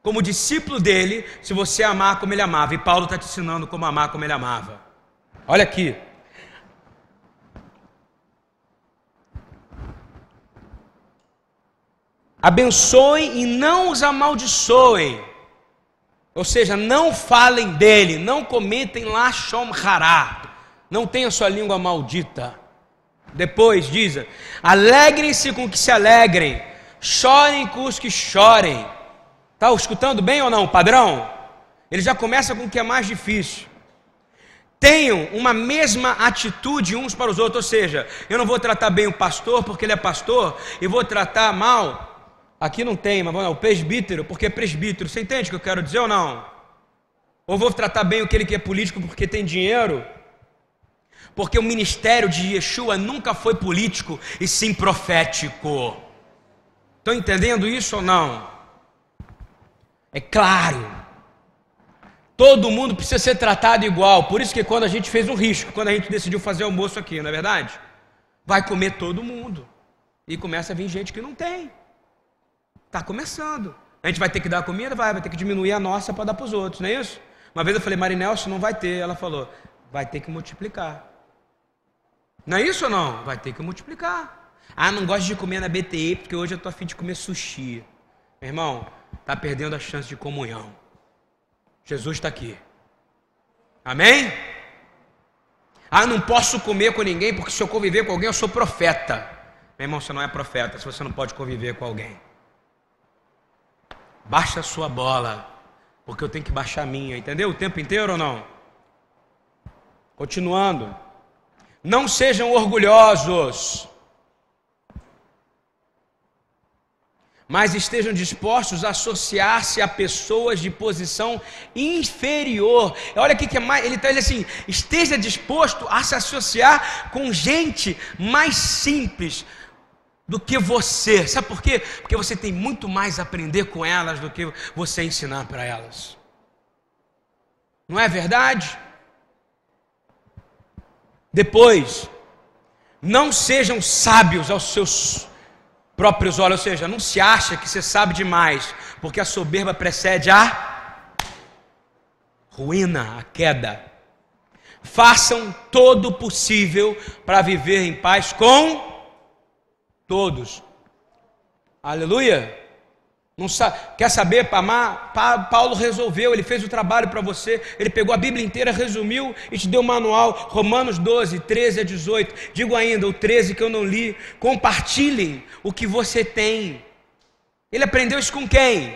como discípulo dele se você amar como ele amava. E Paulo está te ensinando como amar como ele amava. Olha aqui. Abençoem e não os amaldiçoem. Ou seja, não falem dele, não cometem lashon hará. Não tenha sua língua maldita. Depois diz: alegrem-se com que se alegrem, chorem com os que chorem. Está escutando bem ou não, padrão? Ele já começa com o que é mais difícil. Tenham uma mesma atitude uns para os outros, ou seja, eu não vou tratar bem o pastor porque ele é pastor, e vou tratar mal Aqui não tem, mas o presbítero, porque é presbítero. Você entende o que eu quero dizer ou não? Ou vou tratar bem aquele que é político porque tem dinheiro? Porque o ministério de Yeshua nunca foi político e sim profético. Estão entendendo isso ou não? É claro. Todo mundo precisa ser tratado igual. Por isso que quando a gente fez um risco, quando a gente decidiu fazer almoço aqui, não é verdade? Vai comer todo mundo. E começa a vir gente que não tem. Está começando. A gente vai ter que dar comida? Vai, vai ter que diminuir a nossa para dar para os outros, não é isso? Uma vez eu falei, Marinelso, não vai ter. Ela falou, vai ter que multiplicar. Não é isso ou não? Vai ter que multiplicar. Ah, não gosto de comer na BTE porque hoje eu estou afim de comer sushi. Meu irmão, está perdendo a chance de comunhão. Jesus está aqui. Amém? Ah, não posso comer com ninguém porque se eu conviver com alguém eu sou profeta. Meu irmão, você não é profeta se você não pode conviver com alguém. Baixa a sua bola, porque eu tenho que baixar a minha, entendeu? O tempo inteiro ou não? Continuando. Não sejam orgulhosos, mas estejam dispostos a associar-se a pessoas de posição inferior. Olha aqui que é mais, ele está assim, esteja disposto a se associar com gente mais simples, do que você. Sabe por quê? Porque você tem muito mais a aprender com elas do que você ensinar para elas. Não é verdade? Depois, não sejam sábios aos seus próprios olhos, ou seja, não se acha que você sabe demais, porque a soberba precede a ruína, a queda. Façam todo o possível para viver em paz com todos. Aleluia. Não sabe, quer saber para amar? Paulo resolveu, ele fez o trabalho para você, ele pegou a Bíblia inteira, resumiu e te deu um manual, Romanos 12, 13 a 18. Digo ainda, o 13 que eu não li. Compartilhem o que você tem. Ele aprendeu isso com quem?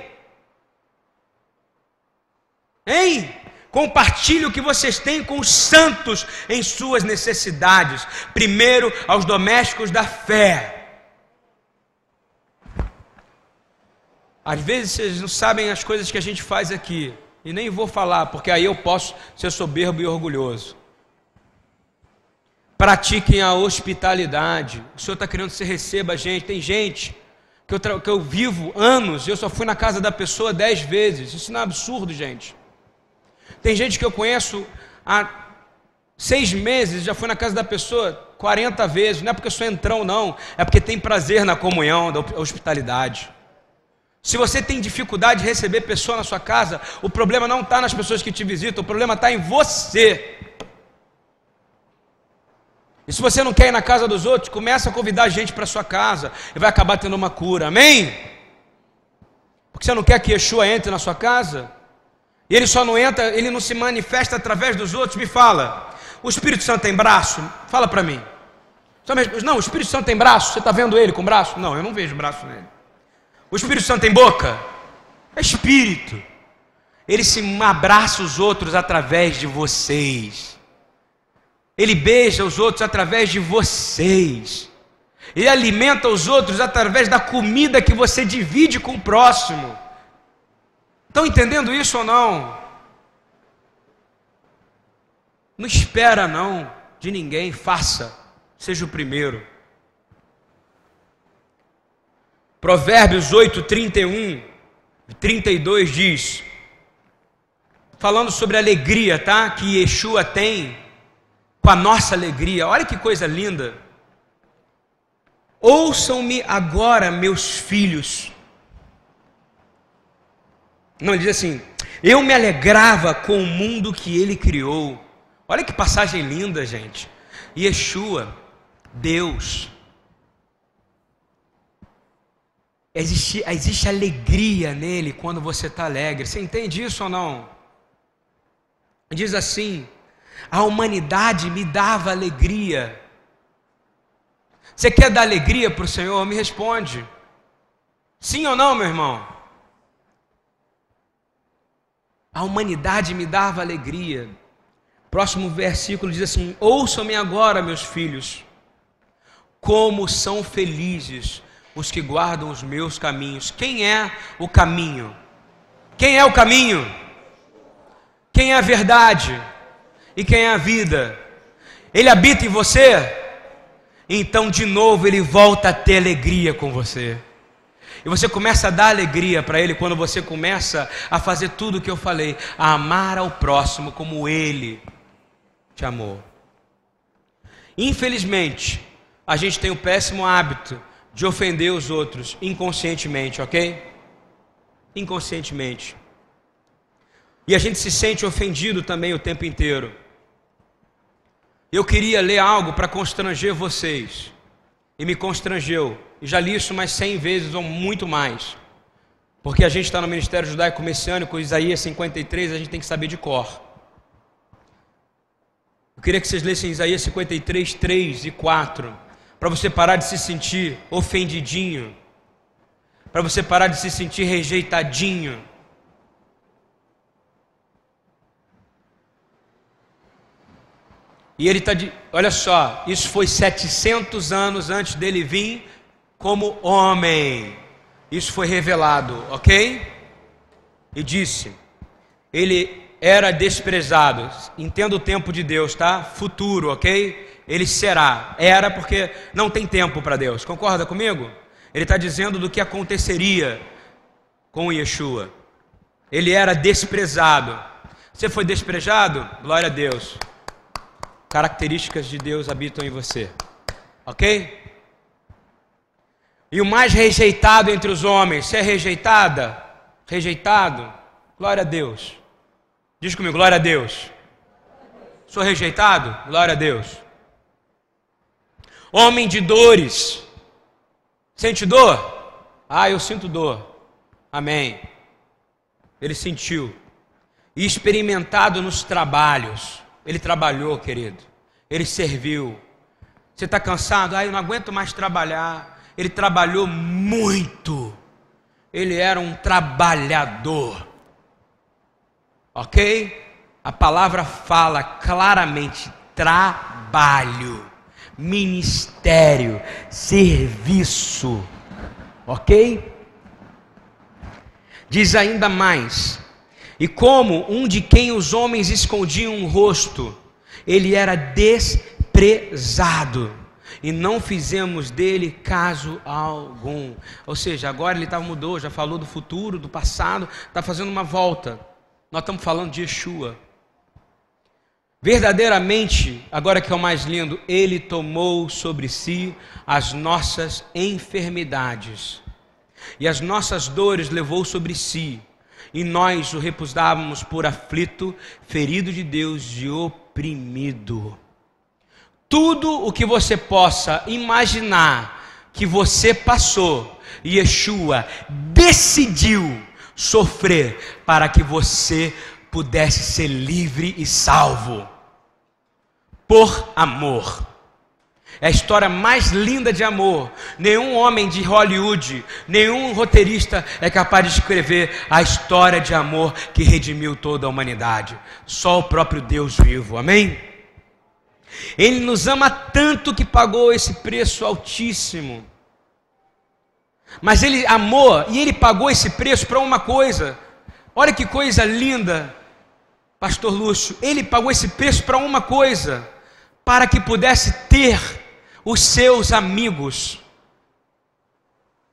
Hein? Compartilhe o que vocês têm com os santos em suas necessidades. Primeiro aos domésticos da fé. Às vezes vocês não sabem as coisas que a gente faz aqui, e nem vou falar, porque aí eu posso ser soberbo e orgulhoso. Pratiquem a hospitalidade. O Senhor está querendo que você receba a gente. Tem gente que eu, que eu vivo anos, e eu só fui na casa da pessoa dez vezes. Isso não é absurdo, gente. Tem gente que eu conheço há seis meses, já fui na casa da pessoa 40 vezes. Não é porque eu sou entrão, não. É porque tem prazer na comunhão, da hospitalidade. Se você tem dificuldade de receber pessoa na sua casa, o problema não está nas pessoas que te visitam, o problema está em você. E se você não quer ir na casa dos outros, começa a convidar gente para sua casa e vai acabar tendo uma cura. Amém? Porque você não quer que Yeshua entre na sua casa? E ele só não entra, ele não se manifesta através dos outros. Me fala. O Espírito Santo tem braço? Fala para mim. Não, o Espírito Santo tem braço? Você está vendo ele com braço? Não, eu não vejo braço nele. O Espírito Santo tem boca? É espírito. Ele se abraça os outros através de vocês. Ele beija os outros através de vocês. Ele alimenta os outros através da comida que você divide com o próximo. Estão entendendo isso ou não? Não espera não de ninguém, faça. Seja o primeiro. Provérbios 8, 31, 32 diz, falando sobre a alegria, tá? Que Yeshua tem com a nossa alegria. Olha que coisa linda. Ouçam-me agora, meus filhos. Não, ele diz assim: Eu me alegrava com o mundo que ele criou. Olha que passagem linda, gente. Yeshua, Deus. Existe, existe alegria nele quando você está alegre. Você entende isso ou não? Diz assim: a humanidade me dava alegria. Você quer dar alegria para o Senhor? Me responde. Sim ou não, meu irmão? A humanidade me dava alegria. Próximo versículo diz assim: Ouçam-me agora, meus filhos, como são felizes os que guardam os meus caminhos. Quem é o caminho? Quem é o caminho? Quem é a verdade? E quem é a vida? Ele habita em você? Então, de novo, ele volta a ter alegria com você. E você começa a dar alegria para ele quando você começa a fazer tudo o que eu falei, a amar ao próximo como ele te amou. Infelizmente, a gente tem o péssimo hábito de ofender os outros inconscientemente, ok? Inconscientemente. E a gente se sente ofendido também o tempo inteiro. Eu queria ler algo para constranger vocês. E me constrangeu. E já li isso mais cem vezes ou muito mais. Porque a gente está no Ministério Judaico Messiânico, Isaías 53, a gente tem que saber de cor. Eu queria que vocês lessem Isaías 53, 3 e 4. Para você parar de se sentir ofendidinho. Para você parar de se sentir rejeitadinho E ele está de. Olha só, isso foi 700 anos antes dele vir como homem. Isso foi revelado, ok? E disse: Ele era desprezado. Entenda o tempo de Deus, tá? Futuro, ok? Ele será. Era porque não tem tempo para Deus. Concorda comigo? Ele está dizendo do que aconteceria com Yeshua. Ele era desprezado. Você foi desprezado? Glória a Deus características de Deus habitam em você. Ok? E o mais rejeitado entre os homens, se é rejeitada, rejeitado, glória a Deus. Diz comigo, glória a Deus. Sou rejeitado? Glória a Deus. Homem de dores, sente dor? Ah, eu sinto dor. Amém. Ele sentiu. E experimentado nos trabalhos. Ele trabalhou, querido. Ele serviu. Você está cansado? Ah, eu não aguento mais trabalhar. Ele trabalhou muito. Ele era um trabalhador. Ok? A palavra fala claramente: trabalho, ministério, serviço. Ok? Diz ainda mais: e como um de quem os homens escondiam o rosto, ele era desprezado, e não fizemos dele caso algum. Ou seja, agora ele tá, mudou, já falou do futuro, do passado, está fazendo uma volta. Nós estamos falando de Yeshua. Verdadeiramente, agora que é o mais lindo, ele tomou sobre si as nossas enfermidades e as nossas dores levou sobre si e nós o repusávamos por aflito, ferido de Deus e oprimido. Tudo o que você possa imaginar que você passou, Yeshua decidiu sofrer para que você pudesse ser livre e salvo. Por amor. É a história mais linda de amor. Nenhum homem de Hollywood, nenhum roteirista é capaz de escrever a história de amor que redimiu toda a humanidade. Só o próprio Deus vivo. Amém? Ele nos ama tanto que pagou esse preço altíssimo. Mas ele amou e ele pagou esse preço para uma coisa. Olha que coisa linda, Pastor Lúcio. Ele pagou esse preço para uma coisa, para que pudesse ter os seus amigos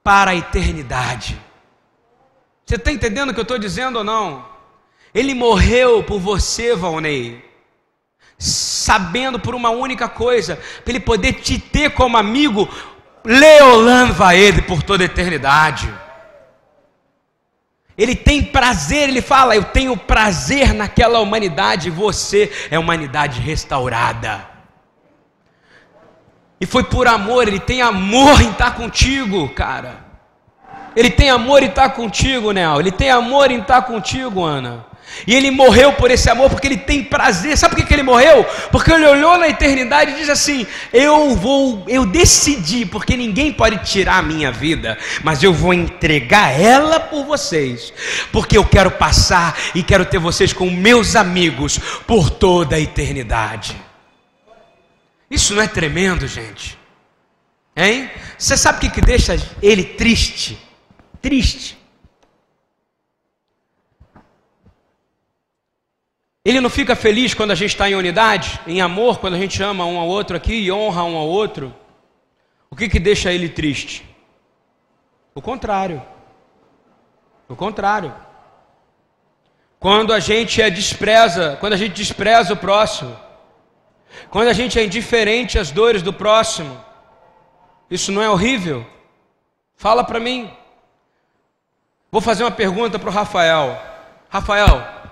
para a eternidade. Você está entendendo o que eu estou dizendo ou não? Ele morreu por você, Valnei, sabendo por uma única coisa, para ele poder te ter como amigo Leolan Vaede por toda a eternidade. Ele tem prazer, ele fala: Eu tenho prazer naquela humanidade, você é humanidade restaurada. E foi por amor, ele tem amor em estar contigo, cara. Ele tem amor em estar contigo, Nel. Ele tem amor em estar contigo, Ana. E ele morreu por esse amor porque ele tem prazer. Sabe por que ele morreu? Porque ele olhou na eternidade e diz assim: Eu vou, eu decidi, porque ninguém pode tirar a minha vida, mas eu vou entregar ela por vocês, porque eu quero passar e quero ter vocês como meus amigos por toda a eternidade. Isso não é tremendo, gente? Hein? Você sabe o que, que deixa ele triste? Triste. Ele não fica feliz quando a gente está em unidade, em amor, quando a gente ama um ao outro aqui e honra um ao outro. O que, que deixa ele triste? O contrário. O contrário. Quando a gente é despreza, quando a gente despreza o próximo, quando a gente é indiferente às dores do próximo, isso não é horrível? Fala para mim. Vou fazer uma pergunta para o Rafael. Rafael,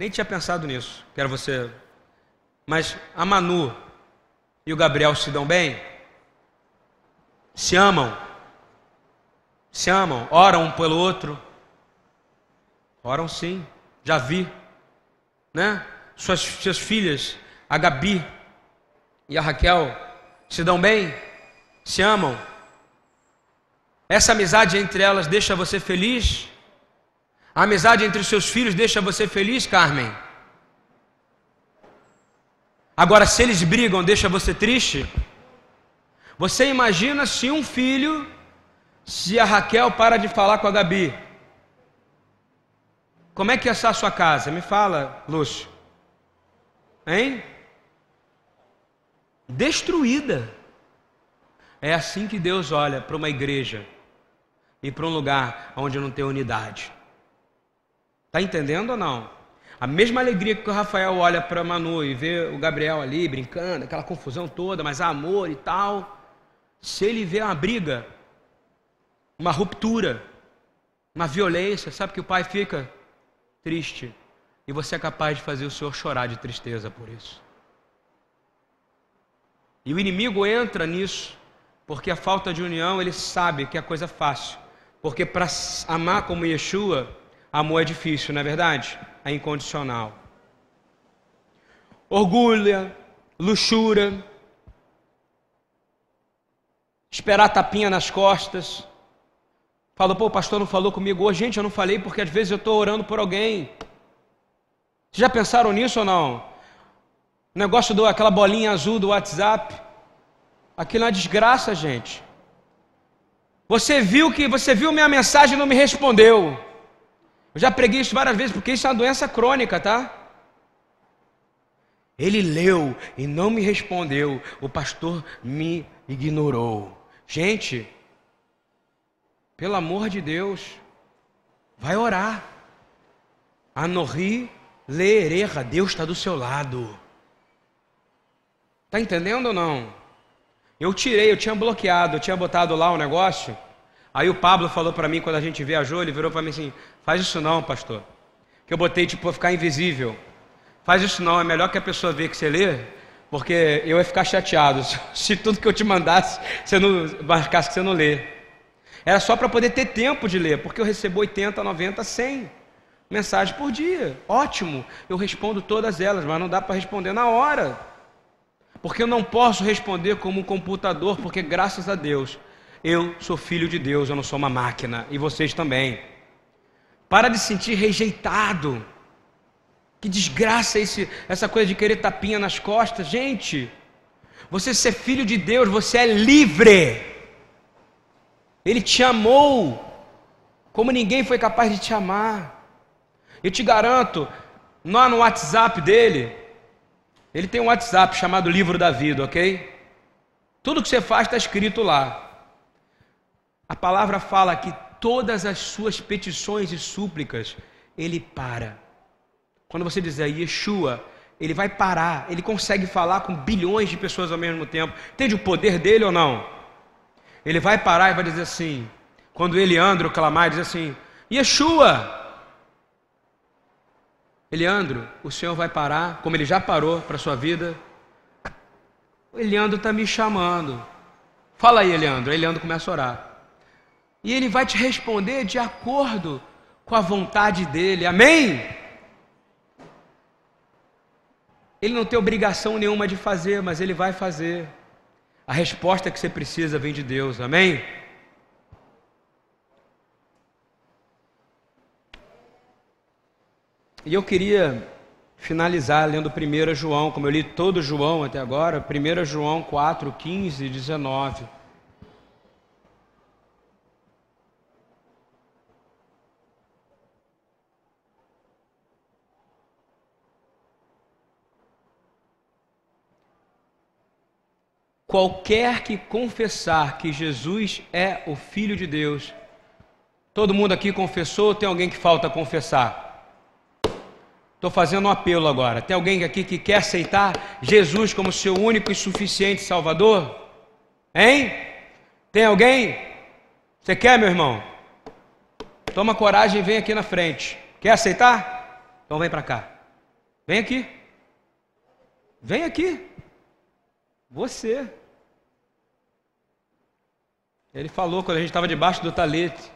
nem tinha pensado nisso, quero você. Mas a Manu e o Gabriel se dão bem? Se amam? Se amam? Oram um pelo outro? Oram sim, já vi. Né? Suas, suas filhas, a Gabi e a Raquel, se dão bem? Se amam? Essa amizade entre elas deixa você feliz? A amizade entre seus filhos deixa você feliz, Carmen? Agora, se eles brigam, deixa você triste? Você imagina se um filho, se a Raquel para de falar com a Gabi? Como é que estar a sua casa? Me fala, Lúcio. Hein? Destruída. É assim que Deus olha para uma igreja e para um lugar onde não tem unidade. Está entendendo ou não? A mesma alegria que o Rafael olha para Manu e vê o Gabriel ali brincando, aquela confusão toda, mas amor e tal. Se ele vê uma briga, uma ruptura, uma violência, sabe que o pai fica triste. E você é capaz de fazer o senhor chorar de tristeza por isso. E o inimigo entra nisso, porque a falta de união, ele sabe que é coisa fácil. Porque para amar como Yeshua, Amor é difícil, não é verdade? É incondicional. Orgulho, luxúria, esperar tapinha nas costas. Falou, pô, o pastor não falou comigo hoje. Gente, eu não falei porque às vezes eu estou orando por alguém. Vocês já pensaram nisso ou não? O negócio do aquela bolinha azul do WhatsApp. Aquilo é uma desgraça, gente. Você viu que você viu minha mensagem e não me respondeu. Eu já preguei isso várias vezes, porque isso é uma doença crônica, tá? Ele leu e não me respondeu. O pastor me ignorou. Gente, pelo amor de Deus, vai orar. Anorri leereja, Deus está do seu lado. Está entendendo ou não? Eu tirei, eu tinha bloqueado, eu tinha botado lá o um negócio. Aí o Pablo falou para mim quando a gente viajou, ele virou para mim assim: Faz isso não, pastor. Que eu botei tipo para ficar invisível. Faz isso não, é melhor que a pessoa veja que você lê, porque eu ia ficar chateado *laughs* se tudo que eu te mandasse você não marcasse que você não lê. Era só para poder ter tempo de ler, porque eu recebo 80, 90, 100 mensagens por dia. Ótimo, eu respondo todas elas, mas não dá para responder na hora. Porque eu não posso responder como um computador, porque graças a Deus eu sou filho de Deus, eu não sou uma máquina, e vocês também. Para de se sentir rejeitado. Que desgraça esse, essa coisa de querer tapinha nas costas. Gente, você ser filho de Deus, você é livre. Ele te amou como ninguém foi capaz de te amar. Eu te garanto, lá no WhatsApp dele, ele tem um WhatsApp chamado Livro da Vida, ok? Tudo que você faz está escrito lá. A palavra fala que todas as suas petições e súplicas, ele para. Quando você dizer Yeshua, ele vai parar, ele consegue falar com bilhões de pessoas ao mesmo tempo. Entende o poder dele ou não? Ele vai parar e vai dizer assim, quando Eliandro clamar, diz assim: Yeshua! Eliandro, o Senhor vai parar, como ele já parou para a sua vida. O Eliandro está me chamando. Fala aí, Eliandro. Aí Eliandro começa a orar. E ele vai te responder de acordo com a vontade dele. Amém? Ele não tem obrigação nenhuma de fazer, mas ele vai fazer. A resposta que você precisa vem de Deus. Amém? E eu queria finalizar lendo 1 João, como eu li todo João até agora, 1 João 4, 15 e 19. Qualquer que confessar que Jesus é o Filho de Deus, todo mundo aqui confessou, tem alguém que falta confessar? Estou fazendo um apelo agora. Tem alguém aqui que quer aceitar Jesus como seu único e suficiente Salvador? Hein? Tem alguém? Você quer, meu irmão? Toma coragem e vem aqui na frente. Quer aceitar? Então vem para cá. Vem aqui. Vem aqui. Você. Ele falou quando a gente estava debaixo do talete.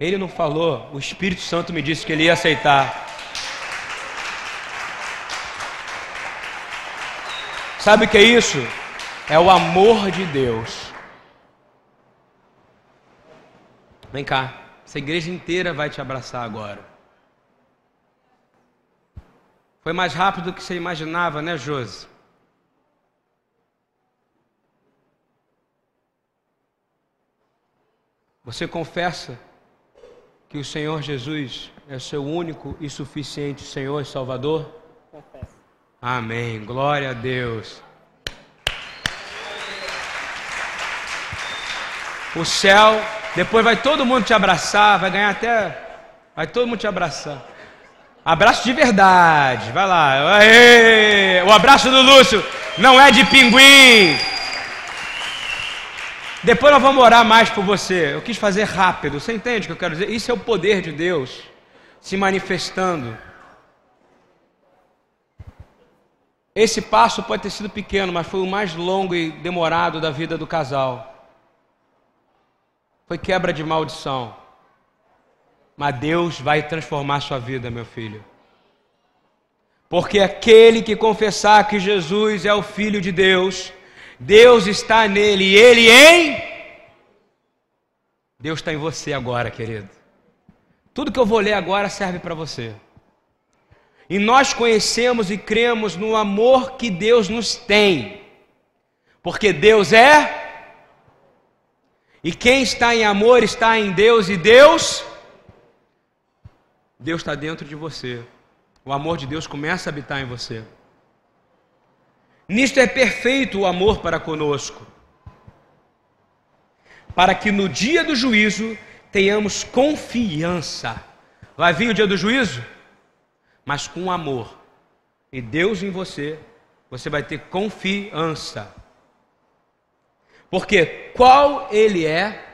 Ele não falou, o Espírito Santo me disse que ele ia aceitar. Sabe o que é isso? É o amor de Deus. Vem cá, essa igreja inteira vai te abraçar agora. Foi mais rápido do que você imaginava, né, Josi? Você confessa que o Senhor Jesus é seu único e suficiente Senhor e Salvador? Confesso. Amém. Glória a Deus. O céu, depois vai todo mundo te abraçar, vai ganhar até. Vai todo mundo te abraçar. Abraço de verdade, vai lá. Aê! O abraço do Lúcio não é de pinguim. Depois nós vamos orar mais por você. Eu quis fazer rápido. Você entende o que eu quero dizer? Isso é o poder de Deus se manifestando. Esse passo pode ter sido pequeno, mas foi o mais longo e demorado da vida do casal. Foi quebra de maldição. Mas Deus vai transformar sua vida, meu filho. Porque aquele que confessar que Jesus é o Filho de Deus, Deus está nele e ele em. Deus está em você agora, querido. Tudo que eu vou ler agora serve para você. E nós conhecemos e cremos no amor que Deus nos tem. Porque Deus é. E quem está em amor está em Deus e Deus. Deus está dentro de você. O amor de Deus começa a habitar em você. Nisto é perfeito o amor para conosco, para que no dia do juízo tenhamos confiança. Vai vir o dia do juízo, mas com amor. E Deus em você, você vai ter confiança. Porque qual Ele é,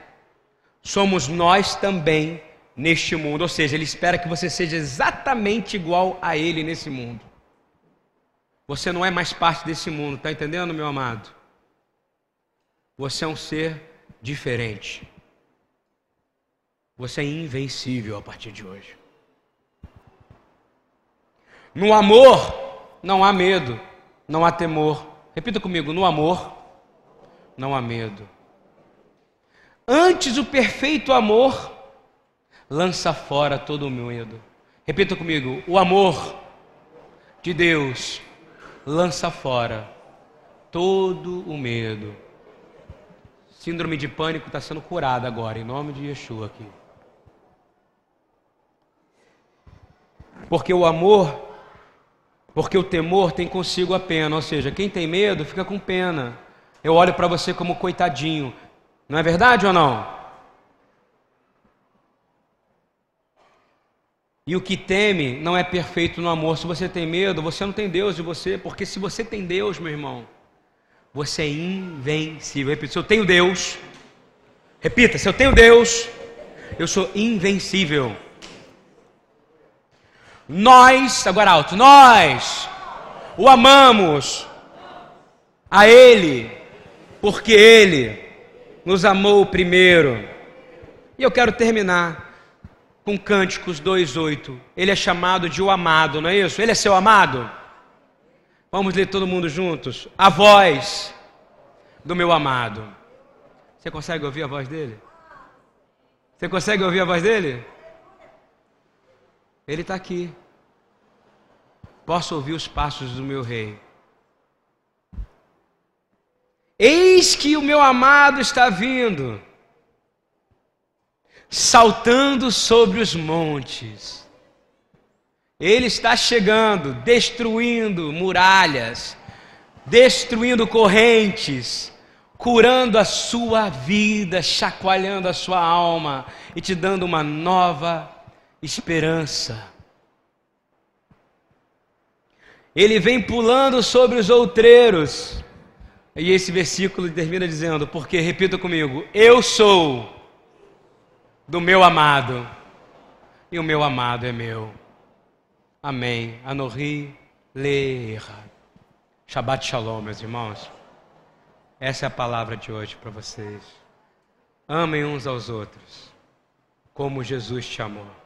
somos nós também neste mundo. Ou seja, Ele espera que você seja exatamente igual a Ele nesse mundo. Você não é mais parte desse mundo, está entendendo, meu amado? Você é um ser diferente. Você é invencível a partir de hoje. No amor não há medo, não há temor. Repita comigo: no amor não há medo. Antes o perfeito amor lança fora todo o medo. Repita comigo: o amor de Deus lança fora todo o medo. Síndrome de pânico está sendo curada agora, em nome de Yeshua aqui. Porque o amor, porque o temor tem consigo a pena, ou seja, quem tem medo fica com pena. Eu olho para você como coitadinho, não é verdade ou não? E o que teme não é perfeito no amor. Se você tem medo, você não tem Deus de você, porque se você tem Deus, meu irmão, você é invencível. Repita, se eu tenho Deus, repita, se eu tenho Deus, eu sou invencível. Nós, agora alto, nós o amamos a Ele, porque Ele nos amou primeiro. E eu quero terminar com Cânticos 2:8. Ele é chamado de o amado, não é isso? Ele é seu amado. Vamos ler todo mundo juntos. A voz do meu amado. Você consegue ouvir a voz dele? Você consegue ouvir a voz dele? Ele está aqui. Posso ouvir os passos do meu rei. Eis que o meu amado está vindo, saltando sobre os montes. Ele está chegando, destruindo muralhas, destruindo correntes, curando a sua vida, chacoalhando a sua alma e te dando uma nova esperança. Ele vem pulando sobre os outreiros. E esse versículo termina dizendo: Porque, repita comigo, eu sou do meu amado, e o meu amado é meu. Amém. Anorri leira. Shabbat Shalom, meus irmãos. Essa é a palavra de hoje para vocês. Amem uns aos outros, como Jesus te amou.